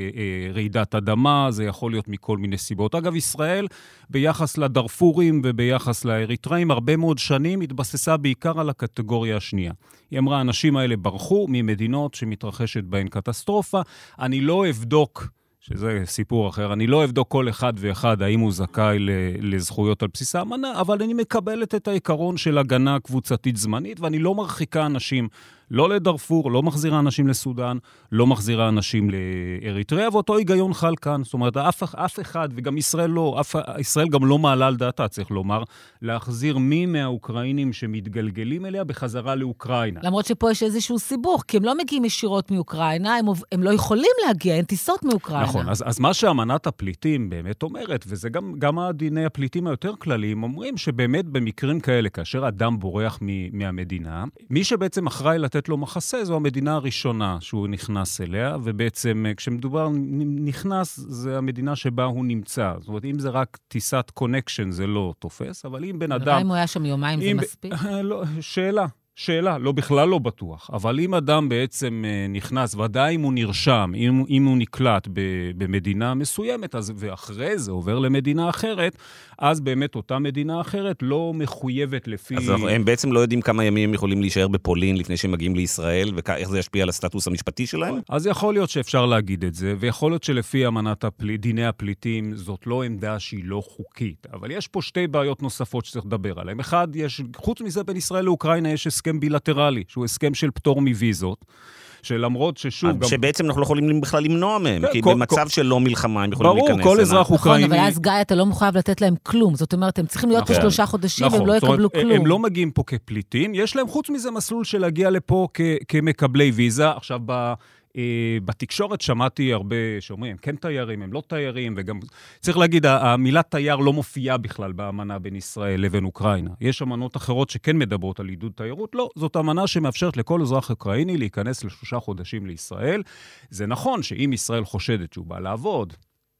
רעידת אדמה, זה יכול להיות מכל מיני סיבות. אגב, ישראל, ביחס לדארפורים וביחס לאריתראים, הרבה מאוד שנים התבססה בעיקר על הקטגוריה השנייה. היא אמרה, האנשים האלה ברחו ממדינות שמתרחשת בהן קטסטרופה. אני לא אבדוק... שזה סיפור אחר. אני לא אבדוק כל אחד ואחד האם הוא זכאי לזכויות על בסיס האמנה, אבל אני מקבלת את העיקרון של הגנה קבוצתית זמנית, ואני לא מרחיקה אנשים לא לדארפור, לא מחזירה אנשים לסודאן, לא מחזירה אנשים לאריתריאה, ואותו היגיון חל כאן. זאת אומרת, אף, אף אחד, וגם ישראל לא, אף, ישראל גם לא מעלה על דעתה, צריך לומר, להחזיר מי מהאוקראינים שמתגלגלים אליה בחזרה לאוקראינה. למרות שפה יש איזשהו סיבוך, כי הם לא מגיעים ישירות מאוקראינה, הם, הם לא יכולים להגיע, אין טיסות מאוקראינה. נכון, אז, אז מה שאמנת הפליטים באמת אומרת, וזה גם, גם הדיני הפליטים היותר כלליים, אומרים שבאמת במקרים כאלה, כאשר אדם בורח מ, מהמדינה, מי שבעצם אחראי לתת לתת לו מחסה, זו המדינה הראשונה שהוא נכנס אליה, ובעצם אה, כשמדובר נכנס, זה המדינה שבה הוא נמצא. זאת אומרת, אם זה רק טיסת קונקשן, זה לא תופס, אבל אם בן אדם... אם הוא היה שם יומיים, זה מספיק? [laughs] לא, שאלה. שאלה, לא, בכלל לא בטוח. אבל אם אדם בעצם אה, נכנס, ודאי אם הוא נרשם, אם, אם הוא נקלט ב, במדינה מסוימת, אז, ואחרי זה עובר למדינה אחרת, אז באמת אותה מדינה אחרת לא מחויבת לפי... אז הם בעצם לא יודעים כמה ימים הם יכולים להישאר בפולין לפני שהם מגיעים לישראל, ואיך זה ישפיע על הסטטוס המשפטי שלהם? אז יכול להיות שאפשר להגיד את זה, ויכול להיות שלפי אמנת הפל... דיני הפליטים, זאת לא עמדה שהיא לא חוקית. אבל יש פה שתי בעיות נוספות שצריך לדבר עליהן. אחד, יש, חוץ מזה, בין ישראל לאוקראינה יש הסכם בילטרלי, שהוא הסכם של פטור מוויזות. שלמרות ששוב... גם... שבעצם אנחנו לא יכולים בכלל למנוע מהם, כן, כי כל, במצב כל... של לא מלחמה הם יכולים ברור, להיכנס. ברור, כל אזרח אוקראיני... נכון, אבל אז גיא, אתה לא מחויב לתת להם כלום. זאת אומרת, הם צריכים להיות פה נכון. שלושה חודשים, נכון, והם לא יקבלו אומרת, כלום. הם לא מגיעים פה כפליטים, יש להם חוץ מזה מסלול של להגיע לפה כ- כמקבלי ויזה. עכשיו, ב... אה, בתקשורת שמעתי הרבה שאומרים, הם כן תיירים, הם לא תיירים, וגם צריך להגיד, המילה תייר לא מופיעה בכלל באמנה בין ישראל לבין אוקראינה. יש אמנות אחרות שכן מדברות על עידוד תיירות, לא, זאת אמנה שמאפשרת לכל אזרח אוקראיני להיכנס לשלושה חודשים לישראל. זה נכון שאם ישראל חושדת שהוא בא לעבוד,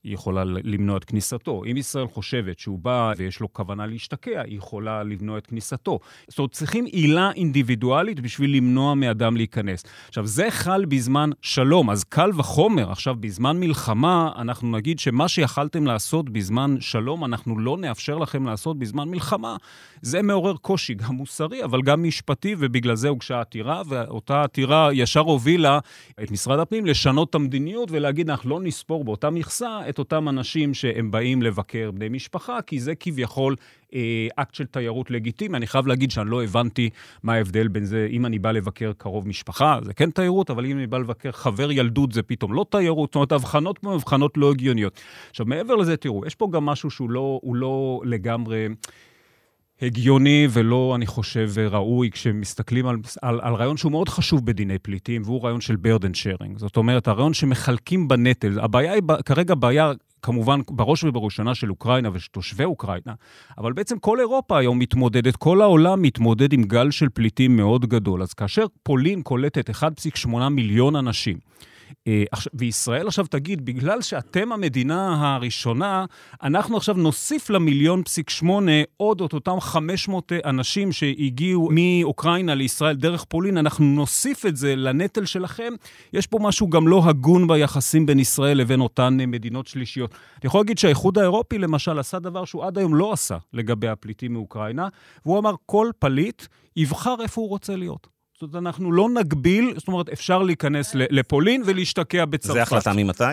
היא יכולה למנוע את כניסתו. אם ישראל חושבת שהוא בא ויש לו כוונה להשתקע, היא יכולה למנוע את כניסתו. זאת אומרת, צריכים עילה אינדיבידואלית בשביל למנוע מאדם להיכנס. עכשיו, זה חל בזמן שלום, אז קל וחומר. עכשיו, בזמן מלחמה, אנחנו נגיד שמה שיכלתם לעשות בזמן שלום, אנחנו לא נאפשר לכם לעשות בזמן מלחמה. זה מעורר קושי, גם מוסרי, אבל גם משפטי, ובגלל זה הוגשה עתירה, ואותה עתירה ישר הובילה את משרד הפנים לשנות את המדיניות ולהגיד, אנחנו לא נספור באותה מכסה את אותם אנשים שהם באים לבקר בני משפחה, כי זה כביכול אה, אקט של תיירות לגיטימי. אני חייב להגיד שאני לא הבנתי מה ההבדל בין זה, אם אני בא לבקר קרוב משפחה, זה כן תיירות, אבל אם אני בא לבקר חבר ילדות, זה פתאום לא תיירות. זאת אומרת, הבחנות כמו הבחנות לא הגיוניות. עכשיו, מעבר לזה, תראו, יש פה גם משהו שהוא לא, לא לגמרי... הגיוני ולא, אני חושב, ראוי כשמסתכלים על, על, על רעיון שהוא מאוד חשוב בדיני פליטים, והוא רעיון של burden sharing. זאת אומרת, הרעיון שמחלקים בנטל. הבעיה היא כרגע בעיה, כמובן, בראש ובראשונה של אוקראינה ושל תושבי אוקראינה, אבל בעצם כל אירופה היום מתמודדת, כל העולם מתמודד עם גל של פליטים מאוד גדול. אז כאשר פולין קולטת 1.8 מיליון אנשים, וישראל עכשיו תגיד, בגלל שאתם המדינה הראשונה, אנחנו עכשיו נוסיף למיליון פסיק שמונה עוד את אותם 500 אנשים שהגיעו מאוקראינה לישראל דרך פולין, אנחנו נוסיף את זה לנטל שלכם. יש פה משהו גם לא הגון ביחסים בין ישראל לבין אותן מדינות שלישיות. אני יכול להגיד שהאיחוד האירופי, למשל, עשה דבר שהוא עד היום לא עשה לגבי הפליטים מאוקראינה, והוא אמר, כל פליט יבחר איפה הוא רוצה להיות. זאת אומרת, אנחנו לא נגביל, זאת אומרת, אפשר להיכנס לפולין ולהשתקע בצרפת. זה החלטה ממתי?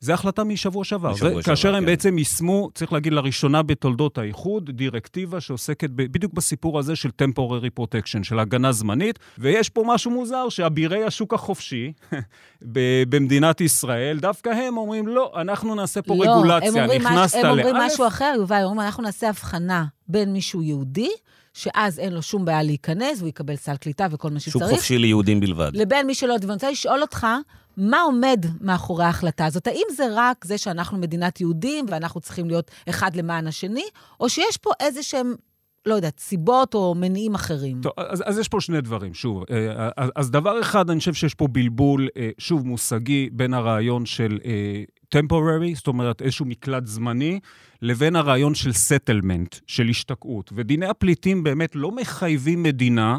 זה החלטה משבוע שעבר. משבוע שעבר, כאשר כן. הם בעצם יישמו, צריך להגיד, לראשונה בתולדות האיחוד, דירקטיבה שעוסקת ב, בדיוק בסיפור הזה של temporary protection, של הגנה זמנית, ויש פה משהו מוזר, שאבירי השוק החופשי [laughs] במדינת ישראל, דווקא הם אומרים, לא, אנחנו נעשה פה לא, רגולציה, נכנסת לאלף. הם אומרים משהו אחר, יובל, הם אומרים, אנחנו נעשה הבחנה בין מישהו יהודי, שאז אין לו שום בעיה להיכנס, והוא יקבל סל קליטה וכל מה שצריך. שוק חופשי ליהודים בלבד. לבין מי שלא, ואני רוצה לשאול אותך, מה עומד מאחורי ההחלטה הזאת? האם זה רק זה שאנחנו מדינת יהודים ואנחנו צריכים להיות אחד למען השני, או שיש פה איזה שהם לא יודעת, סיבות או מניעים אחרים. טוב, אז, אז יש פה שני דברים, שוב. אה, אז, אז דבר אחד, אני חושב שיש פה בלבול, אה, שוב, מושגי, בין הרעיון של אה, temporary, זאת אומרת איזשהו מקלט זמני, לבין הרעיון של settlement, של השתקעות. ודיני הפליטים באמת לא מחייבים מדינה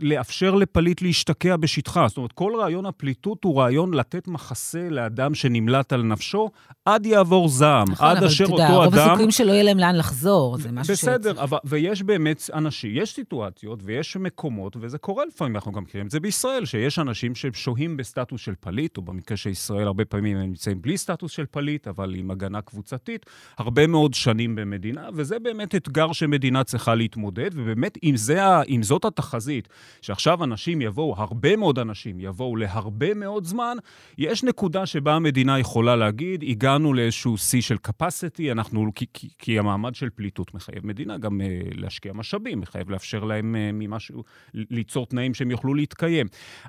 לאפשר לפליט להשתקע בשטחה. זאת אומרת, כל רעיון הפליטות הוא רעיון לתת מחסה לאדם שנמלט על נפשו עד יעבור זעם, נכון, עד אשר אותו אדם... נכון, אבל יודע, רוב הסיכויים שלא יהיה להם לאן לחזור, זה משהו בסדר, שצריך... אבל, ויש באמת אנשים, יש סיטואציות ויש מקומות, וזה קורה לפעמים, אנחנו גם מכירים את זה בישראל, שיש אנשים ששוהים בסטטוס של פליט, או במקרה של ישראל, הרבה פעמים הם נמצאים בלי סטטוס של פליט, אבל עם הגנה קבוצתית, הרבה מאוד שנים במדינה, וזה באמת אתגר שמדינה צריכה להתמודד, ובאמת, אם, זה, אם זאת התחזית, שעכשיו אנשים יבואו, הרבה מאוד אנשים יבואו להרבה מאוד זמן, יש נקודה שבה המדינה יכולה להגיד, הגענו לאיזשהו שיא של capacity, אנחנו, כי, כי, כי המעמד של פליטות מחייב מדינה גם אה, להשקיע משאבים, מחייב לאפשר להם uh, ממשהו, ליצור תנאים שהם יוכלו להתקיים.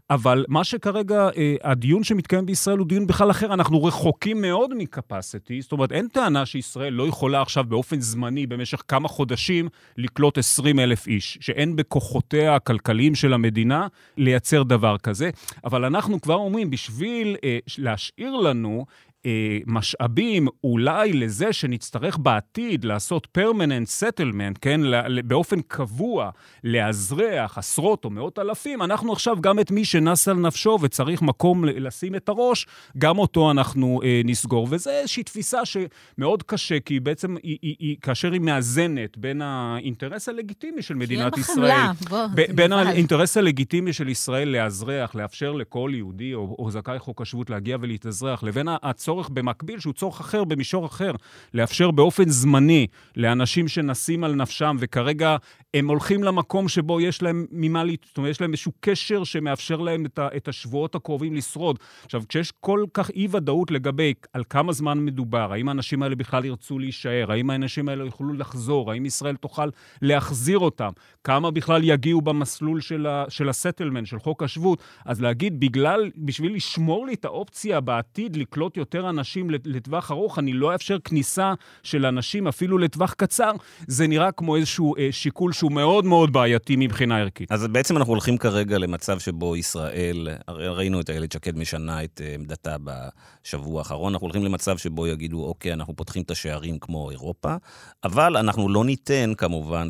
אבל מה שכרגע, uh, הדיון שמתקיים בישראל הוא דיון בכלל אחר, אנחנו רחוקים מאוד מקפסיטי, זאת אומרת, אין טענה שישראל לא יכולה עכשיו באופן זמני, במשך כמה חודשים, לקלוט 20 אלף איש, שאין בכוחותיה הכלכליים של המדינה לייצר דבר כזה. אבל אנחנו כבר אומרים, בשביל אה, להשאיר לנו משאבים אולי לזה שנצטרך בעתיד לעשות פרמננט סטלמנט, כן, באופן קבוע, לאזרח עשרות או מאות אלפים, אנחנו עכשיו גם את מי שנס על נפשו וצריך מקום לשים את הראש, גם אותו אנחנו אה, נסגור. וזו איזושהי תפיסה שמאוד קשה, כי בעצם היא, היא, היא, כאשר היא מאזנת בין האינטרס הלגיטימי של מדינת ישראל, בוא, ב- בין האינטרס הלגיטימי של ישראל לאזרח, לאפשר לכל יהודי או, או זכאי חוק השבות להגיע ולהתאזרח, לבין הצורך צורך במקביל, שהוא צורך אחר, במישור אחר, לאפשר באופן זמני לאנשים שנסים על נפשם, וכרגע הם הולכים למקום שבו יש להם ממה, זאת אומרת, יש להם איזשהו קשר שמאפשר להם את, ה, את השבועות הקרובים לשרוד. עכשיו, כשיש כל כך אי-ודאות לגבי על כמה זמן מדובר, האם האנשים האלה בכלל ירצו להישאר, האם האנשים האלה יוכלו לחזור, האם ישראל תוכל להחזיר אותם, כמה בכלל יגיעו במסלול של, ה, של הסטלמנט, של חוק השבות, אז להגיד, בגלל, בשביל לשמור לי את האופציה בעתיד לקלוט יותר אנשים לטווח ארוך, אני לא אאפשר כניסה של אנשים אפילו לטווח קצר, זה נראה כמו איזשהו אה, שיקול שהוא מאוד מאוד בעייתי מבחינה ערכית. אז בעצם אנחנו הולכים כרגע למצב שבו ישראל, ראינו את איילת שקד משנה את אה, עמדתה בשבוע האחרון, אנחנו הולכים למצב שבו יגידו, אוקיי, אנחנו פותחים את השערים כמו אירופה, אבל אנחנו לא ניתן כמובן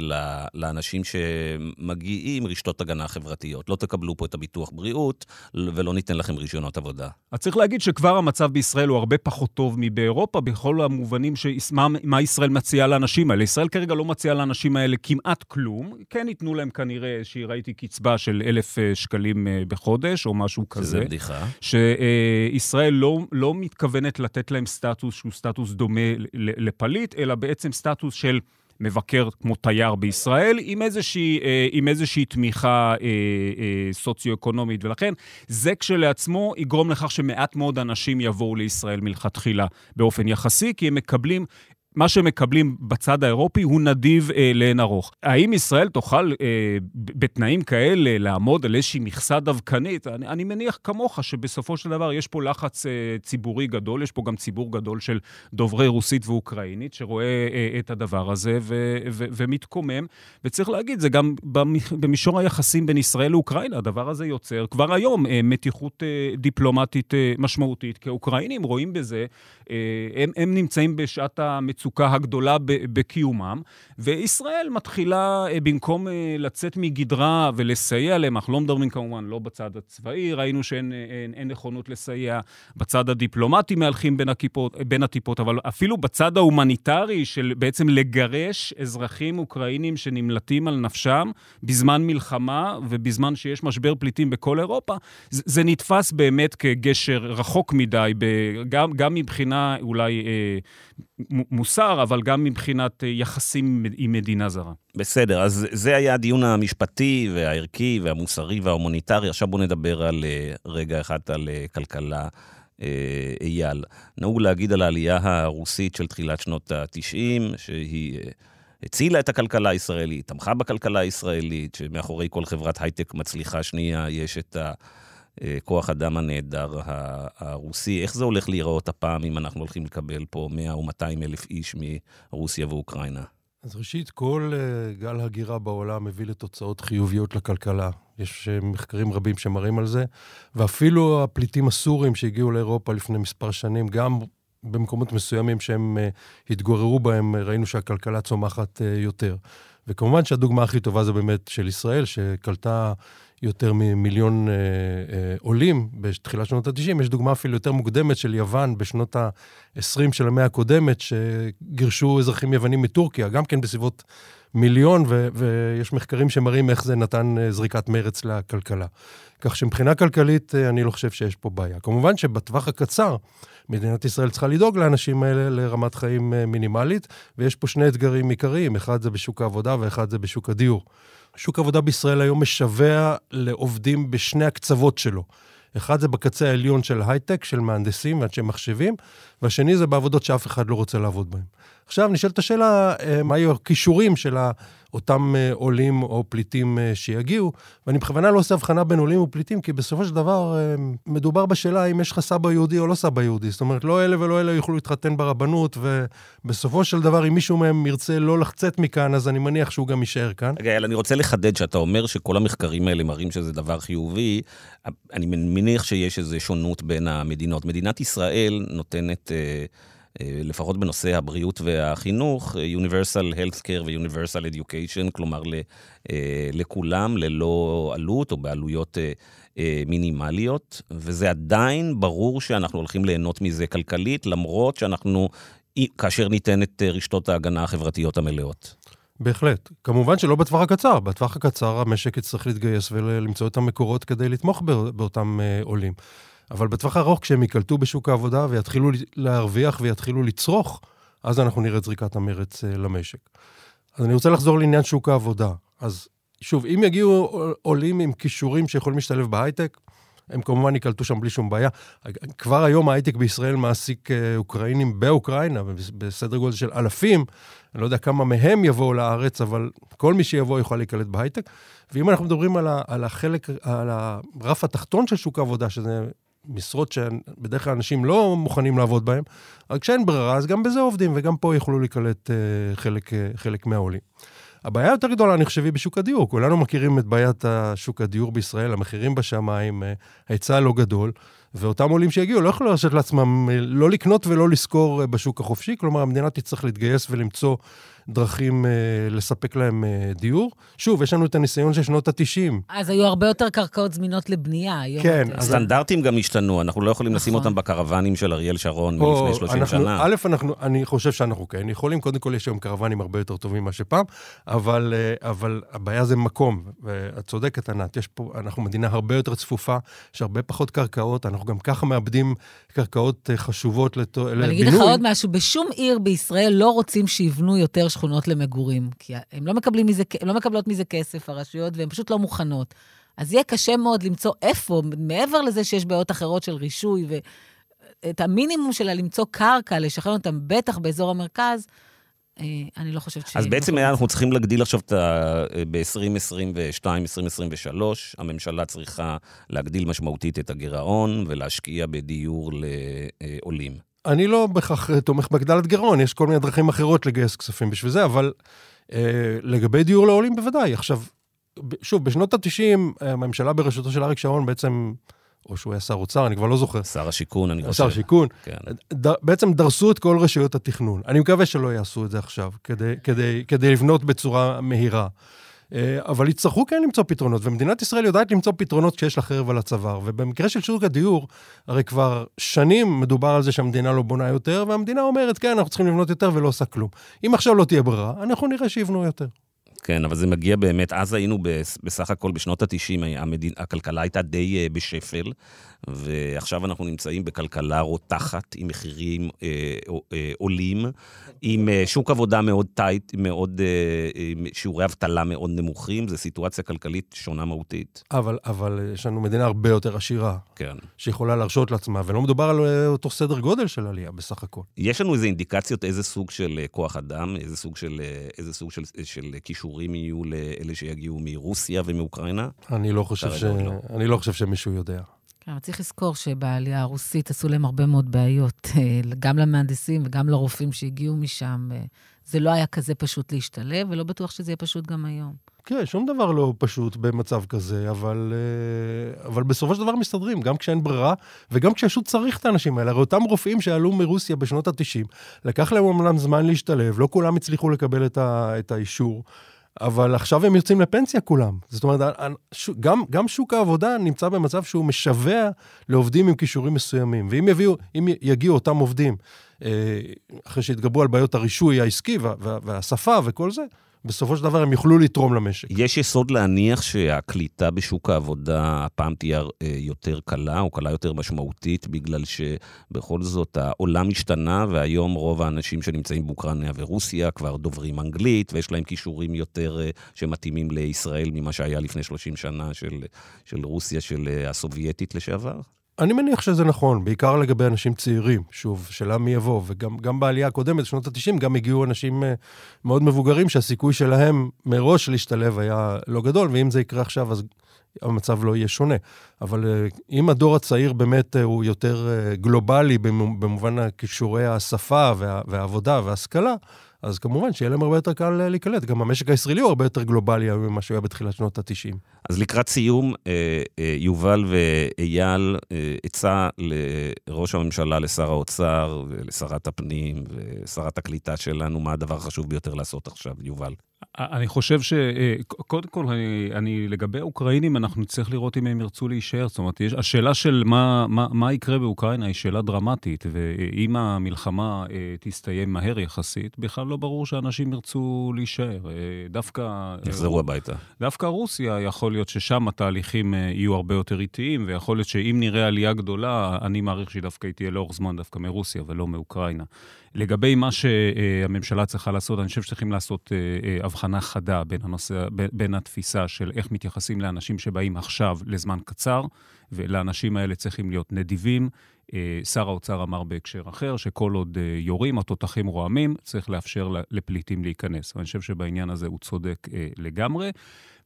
לאנשים שמגיעים רשתות הגנה חברתיות. לא תקבלו פה את הביטוח בריאות ולא ניתן לכם רישיונות עבודה. אז צריך להגיד שכבר המצב בישראל הוא הוא הרבה פחות טוב מבאירופה, בכל המובנים שמה ישראל מציעה לאנשים האלה. ישראל כרגע לא מציעה לאנשים האלה כמעט כלום. כן ייתנו להם כנראה איזושהי, ראיתי קצבה של אלף אה, שקלים אה, בחודש, או משהו כזה. שזה בדיחה. שישראל לא, לא מתכוונת לתת להם סטטוס שהוא סטטוס דומה לפליט, אלא בעצם סטטוס של... מבקר כמו תייר בישראל, עם איזושהי, אה, עם איזושהי תמיכה אה, אה, סוציו-אקונומית. ולכן זה כשלעצמו יגרום לכך שמעט מאוד אנשים יבואו לישראל מלכתחילה באופן יחסי, כי הם מקבלים מה שמקבלים בצד האירופי הוא נדיב אה, לאין ארוך. האם ישראל תוכל אה, בתנאים כאלה לעמוד על איזושהי מכסה דווקנית? אני, אני מניח כמוך שבסופו של דבר יש פה לחץ אה, ציבורי גדול, יש פה גם ציבור גדול של דוברי רוסית ואוקראינית שרואה אה, את הדבר הזה ו, ו, ומתקומם. וצריך להגיד, זה גם במישור היחסים בין ישראל לאוקראינה, הדבר הזה יוצר כבר היום אה, מתיחות אה, דיפלומטית אה, משמעותית, כי האוקראינים רואים בזה, אה, הם, הם נמצאים בשעת המצוקה. המצוקה הגדולה בקיומם, וישראל מתחילה, אה, במקום אה, לצאת מגדרה ולסייע להם, אנחנו לא מדברים כמובן לא בצד הצבאי, ראינו שאין אין, אין אין נכונות לסייע, בצד הדיפלומטי מהלכים בין, הכיפות, בין הטיפות, אבל אפילו בצד ההומניטרי של בעצם לגרש אזרחים אוקראינים שנמלטים על נפשם בזמן מלחמה ובזמן שיש משבר פליטים בכל אירופה, זה, זה נתפס באמת כגשר רחוק מדי, גם, גם מבחינה אולי אה, מוסר, אבל גם מבחינת אה, יחסים עם מדינה זרה. בסדר, אז זה היה הדיון המשפטי והערכי והמוסרי וההומניטרי. עכשיו בואו נדבר על אה, רגע אחד על אה, כלכלה. אייל, נהוג להגיד על העלייה הרוסית של תחילת שנות ה-90, שהיא הצילה את הכלכלה הישראלית, תמכה בכלכלה הישראלית, שמאחורי כל חברת הייטק מצליחה שנייה יש את ה... כוח אדם הנהדר הרוסי. איך זה הולך להיראות הפעם אם אנחנו הולכים לקבל פה 100 או 200 אלף איש מרוסיה ואוקראינה? אז ראשית, כל אה, גל הגירה בעולם מביא לתוצאות חיוביות לכלכלה. יש אה, מחקרים רבים שמראים על זה, ואפילו הפליטים הסורים שהגיעו לאירופה לפני מספר שנים, גם במקומות מסוימים שהם אה, התגוררו בהם, ראינו שהכלכלה צומחת יותר. וכמובן שהדוגמה הכי טובה זה באמת של ישראל, שקלטה יותר ממיליון אה, אה, עולים בתחילת שנות ה-90. יש דוגמה אפילו יותר מוקדמת של יוון בשנות ה-20 של המאה הקודמת, שגירשו אזרחים יוונים מטורקיה, גם כן בסביבות מיליון, ו- ויש מחקרים שמראים איך זה נתן אה, זריקת מרץ לכלכלה. כך שמבחינה כלכלית אה, אני לא חושב שיש פה בעיה. כמובן שבטווח הקצר, מדינת ישראל צריכה לדאוג לאנשים האלה לרמת חיים אה, מינימלית, ויש פה שני אתגרים עיקריים, אחד זה בשוק העבודה ואחד זה בשוק הדיור. שוק העבודה בישראל היום משווע לעובדים בשני הקצוות שלו. אחד זה בקצה העליון של הייטק, של מהנדסים ואנשי מחשבים, והשני זה בעבודות שאף אחד לא רוצה לעבוד בהן. עכשיו נשאלת השאלה, אה, מה יהיו הכישורים של אותם אה, עולים או פליטים אה, שיגיעו, ואני בכוונה לא עושה הבחנה בין עולים ופליטים, כי בסופו של דבר מדובר בשאלה אם יש לך סבא יהודי או לא סבא יהודי. זאת אומרת, לא אלה ולא אלה יוכלו להתחתן ברבנות, ובסופו של דבר, אם מישהו מהם ירצה לא לחצת מכאן, אז אני מניח שהוא גם יישאר כאן. רגע, אני רוצה לחדד שאתה אומר שכל המחקרים האלה מראים שזה דבר חיובי. אני מניח שיש איזו שונות בין המדינות. מדינת ישראל נותנת... אה, לפחות בנושא הבריאות והחינוך, Universal Healthcare ו-Universal Education, כלומר אה, לכולם, ללא עלות או בעלויות אה, מינימליות, וזה עדיין ברור שאנחנו הולכים ליהנות מזה כלכלית, למרות שאנחנו, כאשר ניתן את רשתות ההגנה החברתיות המלאות. בהחלט. כמובן שלא בטווח הקצר. בטווח הקצר המשק יצטרך להתגייס ולמצוא את המקורות כדי לתמוך באותם עולים. אבל בטווח הארוך, כשהם ייקלטו בשוק העבודה ויתחילו להרוויח ויתחילו לצרוך, אז אנחנו נראה את זריקת המרץ אה, למשק. אז אני רוצה לחזור לעניין שוק העבודה. אז שוב, אם יגיעו עולים עם כישורים שיכולים להשתלב בהייטק, הם כמובן ייקלטו שם בלי שום בעיה. כבר היום ההייטק בישראל מעסיק אה, אוקראינים באוקראינה, בסדר גודל של אלפים. אני לא יודע כמה מהם יבואו לארץ, אבל כל מי שיבוא יוכל להיקלט בהייטק. ואם אנחנו מדברים על, החלק, על הרף התחתון של שוק העבודה, שזה משרות שבדרך כלל אנשים לא מוכנים לעבוד בהן, רק כשאין ברירה, אז גם בזה עובדים, וגם פה יוכלו להיקלט uh, חלק, uh, חלק מהעולים. הבעיה היותר גדולה, אני חושב, היא בשוק הדיור. כולנו מכירים את בעיית השוק הדיור בישראל, המחירים בשמיים, אה, ההיצע לא גדול, ואותם עולים שהגיעו לא יכולו להרשות לעצמם לא לקנות ולא לשכור בשוק החופשי, כלומר, המדינה תצטרך להתגייס ולמצוא דרכים אה, לספק להם אה, דיור. שוב, יש לנו את הניסיון של שנות ה-90. אז היו הרבה יותר קרקעות זמינות לבנייה. כן. הסטנדרטים גם השתנו, אנחנו לא יכולים לשים נכון. אותם בקרוונים של אריאל שרון או, מלפני 30 אנחנו, שנה. א', אנחנו, אני חושב שאנחנו כן יכולים, קודם כל יש היום קרוונים הרבה יותר טובים ממה שפעם, אבל, אה, אבל הבעיה זה מקום, ואת צודקת, ענת, יש פה, אנחנו מדינה הרבה יותר צפופה, יש הרבה פחות קרקעות, אנחנו גם ככה מאבדים קרקעות אה, חשובות לבינוי. אני אגיד לך עוד משהו, בשום עיר בישראל לא רוצים שיבנו יותר שכונות למגורים, כי הם לא, מזה, לא מקבלות מזה כסף, הרשויות, והן פשוט לא מוכנות. אז יהיה קשה מאוד למצוא איפה, מעבר לזה שיש בעיות אחרות של רישוי, ואת המינימום שלה למצוא קרקע, לשחרר אותם, בטח באזור המרכז, אה, אני לא חושבת ש... אז בעצם אנחנו צריכים להגדיל עכשיו את ה... ב-2022, 2023, הממשלה צריכה להגדיל משמעותית את הגירעון ולהשקיע בדיור לעולים. אני לא בהכרח תומך בהגדלת גירעון, יש כל מיני דרכים אחרות לגייס כספים בשביל זה, אבל אה, לגבי דיור לעולים בוודאי. עכשיו, שוב, בשנות ה-90, הממשלה בראשותו של אריק שרון בעצם, או שהוא היה שר אוצר, אני כבר לא זוכר, שר השיכון, אני חושב. שר שיכון, כן. ד, בעצם דרסו את כל רשויות התכנון. אני מקווה שלא יעשו את זה עכשיו, כדי, כדי, כדי לבנות בצורה מהירה. אה, אבל יצטרכו כן למצוא פתרונות, ומדינת ישראל יודעת למצוא פתרונות כשיש לה חרב על הצוואר. ובמקרה של שוק הדיור, הרי כבר שנים מדובר על זה שהמדינה לא בונה יותר, והמדינה אומרת, כן, אנחנו צריכים לבנות יותר ולא עושה כלום. אם עכשיו לא תהיה ברירה, אנחנו נראה שיבנו יותר. כן, אבל זה מגיע באמת, אז היינו בס- בסך הכל בשנות ה-90, המדין, הכלכלה הייתה די אה, בשפל, ועכשיו אנחנו נמצאים בכלכלה רותחת, עם מחירים אה, אה, עולים, עם אה, שוק עבודה מאוד טייט, מאוד, אה, עם שיעורי אבטלה מאוד נמוכים, זו סיטואציה כלכלית שונה מהותית. אבל, אבל יש לנו מדינה הרבה יותר עשירה, כן. שיכולה להרשות לעצמה, ולא מדובר על אה, אותו סדר גודל של עלייה בסך הכל. יש לנו איזה אינדיקציות איזה סוג של אה, כוח אדם, איזה סוג של, אה, איזה סוג של, של כישורים יהיו לאלה שיגיעו מרוסיה ומאוקראינה? אני לא חושב, ש... לא. אני לא חושב שמישהו יודע. כן, אבל צריך לזכור שבעלייה הרוסית עשו להם הרבה מאוד בעיות, אה, גם למהנדסים וגם לרופאים שהגיעו משם. אה, זה לא היה כזה פשוט להשתלב, ולא בטוח שזה יהיה פשוט גם היום. כן, שום דבר לא פשוט במצב כזה, אבל, אה, אבל בסופו של דבר מסתדרים, גם כשאין ברירה, וגם כשפשוט צריך את האנשים האלה. הרי אותם רופאים שעלו מרוסיה בשנות ה-90, לקח להם אומנם זמן להשתלב, לא כולם הצליחו לקבל את, ה, את האישור, אבל עכשיו הם יוצאים לפנסיה כולם. זאת אומרת, גם, גם שוק העבודה נמצא במצב שהוא משווע לעובדים עם כישורים מסוימים. ואם יביאו, אם יגיעו אותם עובדים, אה, אחרי שהתגברו על בעיות הרישוי העסקי וה, וה, והשפה וכל זה, בסופו של דבר הם יוכלו לתרום למשק. יש יסוד להניח שהקליטה בשוק העבודה הפעם תהיה אה, יותר קלה, או קלה יותר משמעותית, בגלל שבכל זאת העולם השתנה, והיום רוב האנשים שנמצאים באוקראינה ורוסיה כבר דוברים אנגלית, ויש להם כישורים יותר אה, שמתאימים לישראל ממה שהיה לפני 30 שנה של, של רוסיה, של אה, הסובייטית לשעבר. אני מניח שזה נכון, בעיקר לגבי אנשים צעירים. שוב, שאלה מי יבוא, וגם גם בעלייה הקודמת, בשנות ה-90, גם הגיעו אנשים אה, מאוד מבוגרים, שהסיכוי שלהם מראש להשתלב היה לא גדול, ואם זה יקרה עכשיו, אז המצב לא יהיה שונה. אבל אה, אם הדור הצעיר באמת אה, הוא יותר גלובלי במ- במובן הכישורי השפה וה, והעבודה וההשכלה, אז כמובן שיהיה להם הרבה יותר קל אה, להיקלט. גם המשק הישראלי הוא הרבה יותר גלובלי ממה שהוא היה בתחילת שנות ה-90. אז לקראת סיום, אה, אה, יובל ואייל, עצה לראש הממשלה, לשר האוצר ולשרת הפנים ושרת הקליטה שלנו, מה הדבר החשוב ביותר לעשות עכשיו, יובל? אני חושב שקודם כל, אני, אני, לגבי האוקראינים, אנחנו נצטרך לראות אם הם ירצו להישאר. זאת אומרת, יש, השאלה של מה, מה, מה יקרה באוקראינה היא שאלה דרמטית, ואם המלחמה אה, תסתיים מהר יחסית, בכלל לא ברור שאנשים ירצו להישאר. אה, דווקא... יחזרו הביתה. דווקא רוסיה, יכול להיות ששם התהליכים אה, יהיו הרבה יותר איטיים, ויכול להיות שאם נראה עלייה גדולה, אני מעריך שהיא דווקא תהיה לאורך זמן דווקא מרוסיה ולא מאוקראינה. לגבי מה שהממשלה צריכה לעשות, אני חושב שצריכים לעשות אה, אה, הבחנה חדה בין, הנושא, בין, התפיסה של איך מתייחסים לאנשים שבאים עכשיו לזמן קצר, ולאנשים האלה צריכים להיות נדיבים. אה, שר האוצר אמר בהקשר אחר, שכל עוד אה, יורים, התותחים רועמים, צריך לאפשר לפליטים להיכנס. ואני חושב שבעניין הזה הוא צודק אה, לגמרי.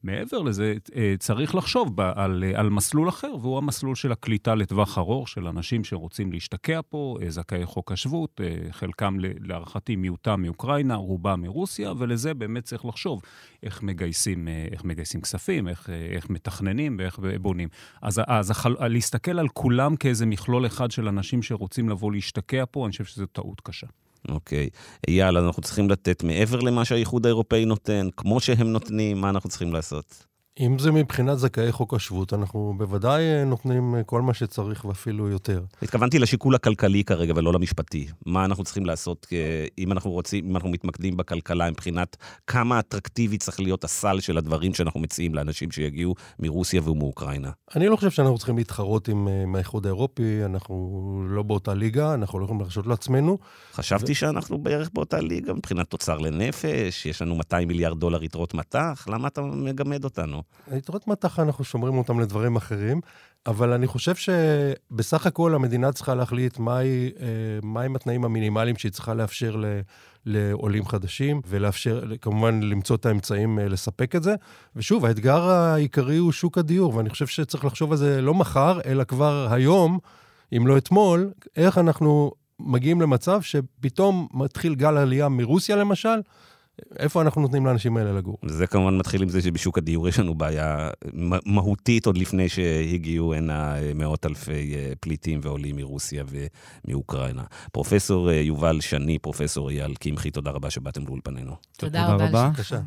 מעבר לזה, אה, צריך לחשוב על, על מסלול אחר, והוא המסלול של הקליטה לטווח ארוך של אנשים שרוצים להשתקע פה, אה, זכאי חוק השבות, אה, חלקם להערכתי מיעוטם מאוקראינה, רובם מרוסיה, ולזה באמת צריך לחשוב איך מגייסים, איך מגייסים כספים, איך, איך מתכננים ואיך בונים. אז, אז החל, להסתכל על כולם כאיזה מכלול אחד של אנשים שרוצים לבוא להשתקע פה, אני חושב שזו טעות קשה. אוקיי. אייל, אנחנו צריכים לתת מעבר למה שהאיחוד האירופאי נותן, כמו שהם נותנים, מה אנחנו צריכים לעשות? אם זה מבחינת זכאי חוק השבות, אנחנו בוודאי אה, נותנים אה, כל מה שצריך ואפילו יותר. התכוונתי לשיקול הכלכלי כרגע ולא למשפטי. מה אנחנו צריכים לעשות אם אנחנו רוצים, אם אנחנו מתמקדים בכלכלה מבחינת כמה אטרקטיבי צריך להיות הסל של הדברים שאנחנו מציעים לאנשים שיגיעו מרוסיה ומאוקראינה. אני לא חושב שאנחנו צריכים להתחרות עם, אה, עם האיחוד האירופי, אנחנו לא באותה ליגה, אנחנו לא יכולים להרשות לעצמנו. חשבתי ו... שאנחנו בערך באותה ליגה מבחינת תוצר לנפש, יש לנו 200 מיליארד דולר יתרות מטח, למה אתה מגמד אותנו? היתרות מטח, אנחנו שומרים אותם לדברים אחרים, אבל אני חושב שבסך הכל המדינה צריכה להחליט מהם מה אה, התנאים המינימליים שהיא צריכה לאפשר ל... לעולים חדשים, ולאפשר, כמובן, למצוא את האמצעים אה, לספק את זה. ושוב, האתגר העיקרי הוא שוק הדיור, ואני חושב שצריך לחשוב על זה לא מחר, אלא כבר היום, אם לא אתמול, איך אנחנו מגיעים למצב שפתאום מתחיל גל עלייה מרוסיה, למשל, איפה אנחנו נותנים לאנשים האלה לגור? זה כמובן מתחיל עם זה שבשוק הדיור יש לנו בעיה מהותית עוד לפני שהגיעו הנה מאות אלפי אה, פליטים ועולים מרוסיה ומאוקראינה. פרופסור אה, יובל שני, פרופסור אייל קמחי, תודה רבה שבאתם לאולפנינו. תודה, תודה רבה. בבקשה.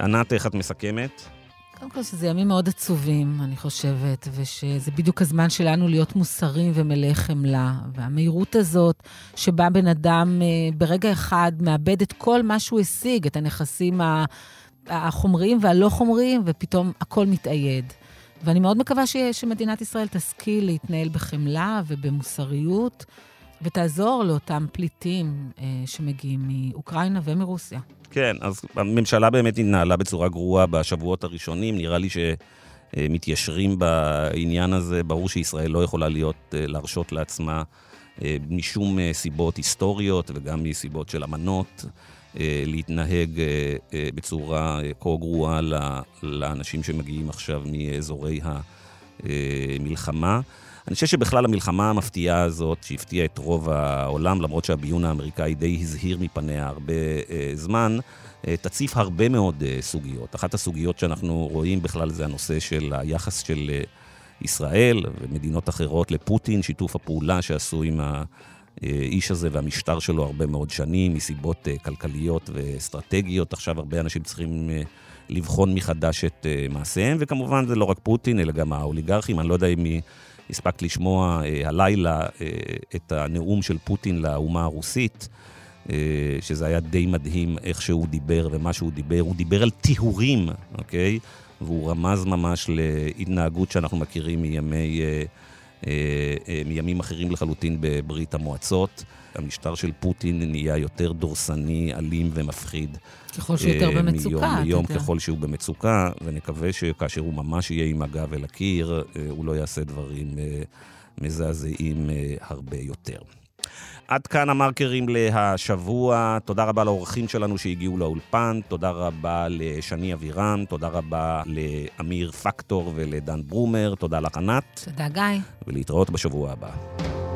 ענת, איך את מסכמת? קודם כל שזה ימים מאוד עצובים, אני חושבת, ושזה בדיוק הזמן שלנו להיות מוסריים ומלאי חמלה. והמהירות הזאת, שבה בן אדם אה, ברגע אחד מאבד את כל מה שהוא השיג, את הנכסים החומריים והלא חומריים, ופתאום הכל מתאייד. ואני מאוד מקווה ש, שמדינת ישראל תשכיל להתנהל בחמלה ובמוסריות, ותעזור לאותם פליטים אה, שמגיעים מאוקראינה ומרוסיה. כן, אז הממשלה באמת התנהלה בצורה גרועה בשבועות הראשונים. נראה לי שמתיישרים בעניין הזה. ברור שישראל לא יכולה להיות, אה, להרשות לעצמה אה, משום אה, סיבות היסטוריות וגם מסיבות של אמנות. להתנהג בצורה כה גרועה לאנשים שמגיעים עכשיו מאזורי המלחמה. אני חושב שבכלל המלחמה המפתיעה הזאת, שהפתיעה את רוב העולם, למרות שהביון האמריקאי די הזהיר מפניה הרבה אה, זמן, אה, תציף הרבה מאוד אה, סוגיות. אחת הסוגיות שאנחנו רואים בכלל זה הנושא של היחס של אה, ישראל ומדינות אחרות לפוטין, שיתוף הפעולה שעשו עם האיש הזה והמשטר שלו הרבה מאוד שנים, מסיבות אה, כלכליות ואסטרטגיות. עכשיו הרבה אנשים צריכים... אה, לבחון מחדש את מעשיהם, וכמובן זה לא רק פוטין, אלא גם האוליגרכים. אני לא יודע אם הספקת לשמוע אה, הלילה אה, את הנאום של פוטין לאומה הרוסית, אה, שזה היה די מדהים איך שהוא דיבר ומה שהוא דיבר. הוא דיבר על טיהורים, אוקיי? והוא רמז ממש להתנהגות שאנחנו מכירים מימי, אה, אה, אה, מימים אחרים לחלוטין בברית המועצות. המשטר של פוטין נהיה יותר דורסני, אלים ומפחיד. ככל שהוא יותר אה, במצוקה. מיום ליום ככל שהוא במצוקה, ונקווה שכאשר הוא ממש יהיה עם הגב אל הקיר, אה, הוא לא יעשה דברים אה, מזעזעים הרבה יותר. עד כאן המרקרים להשבוע. תודה רבה לאורחים שלנו שהגיעו לאולפן, תודה רבה לשני אבירם, תודה רבה לאמיר פקטור ולדן ברומר, תודה לך ענת. תודה גיא. ולהתראות בשבוע הבא.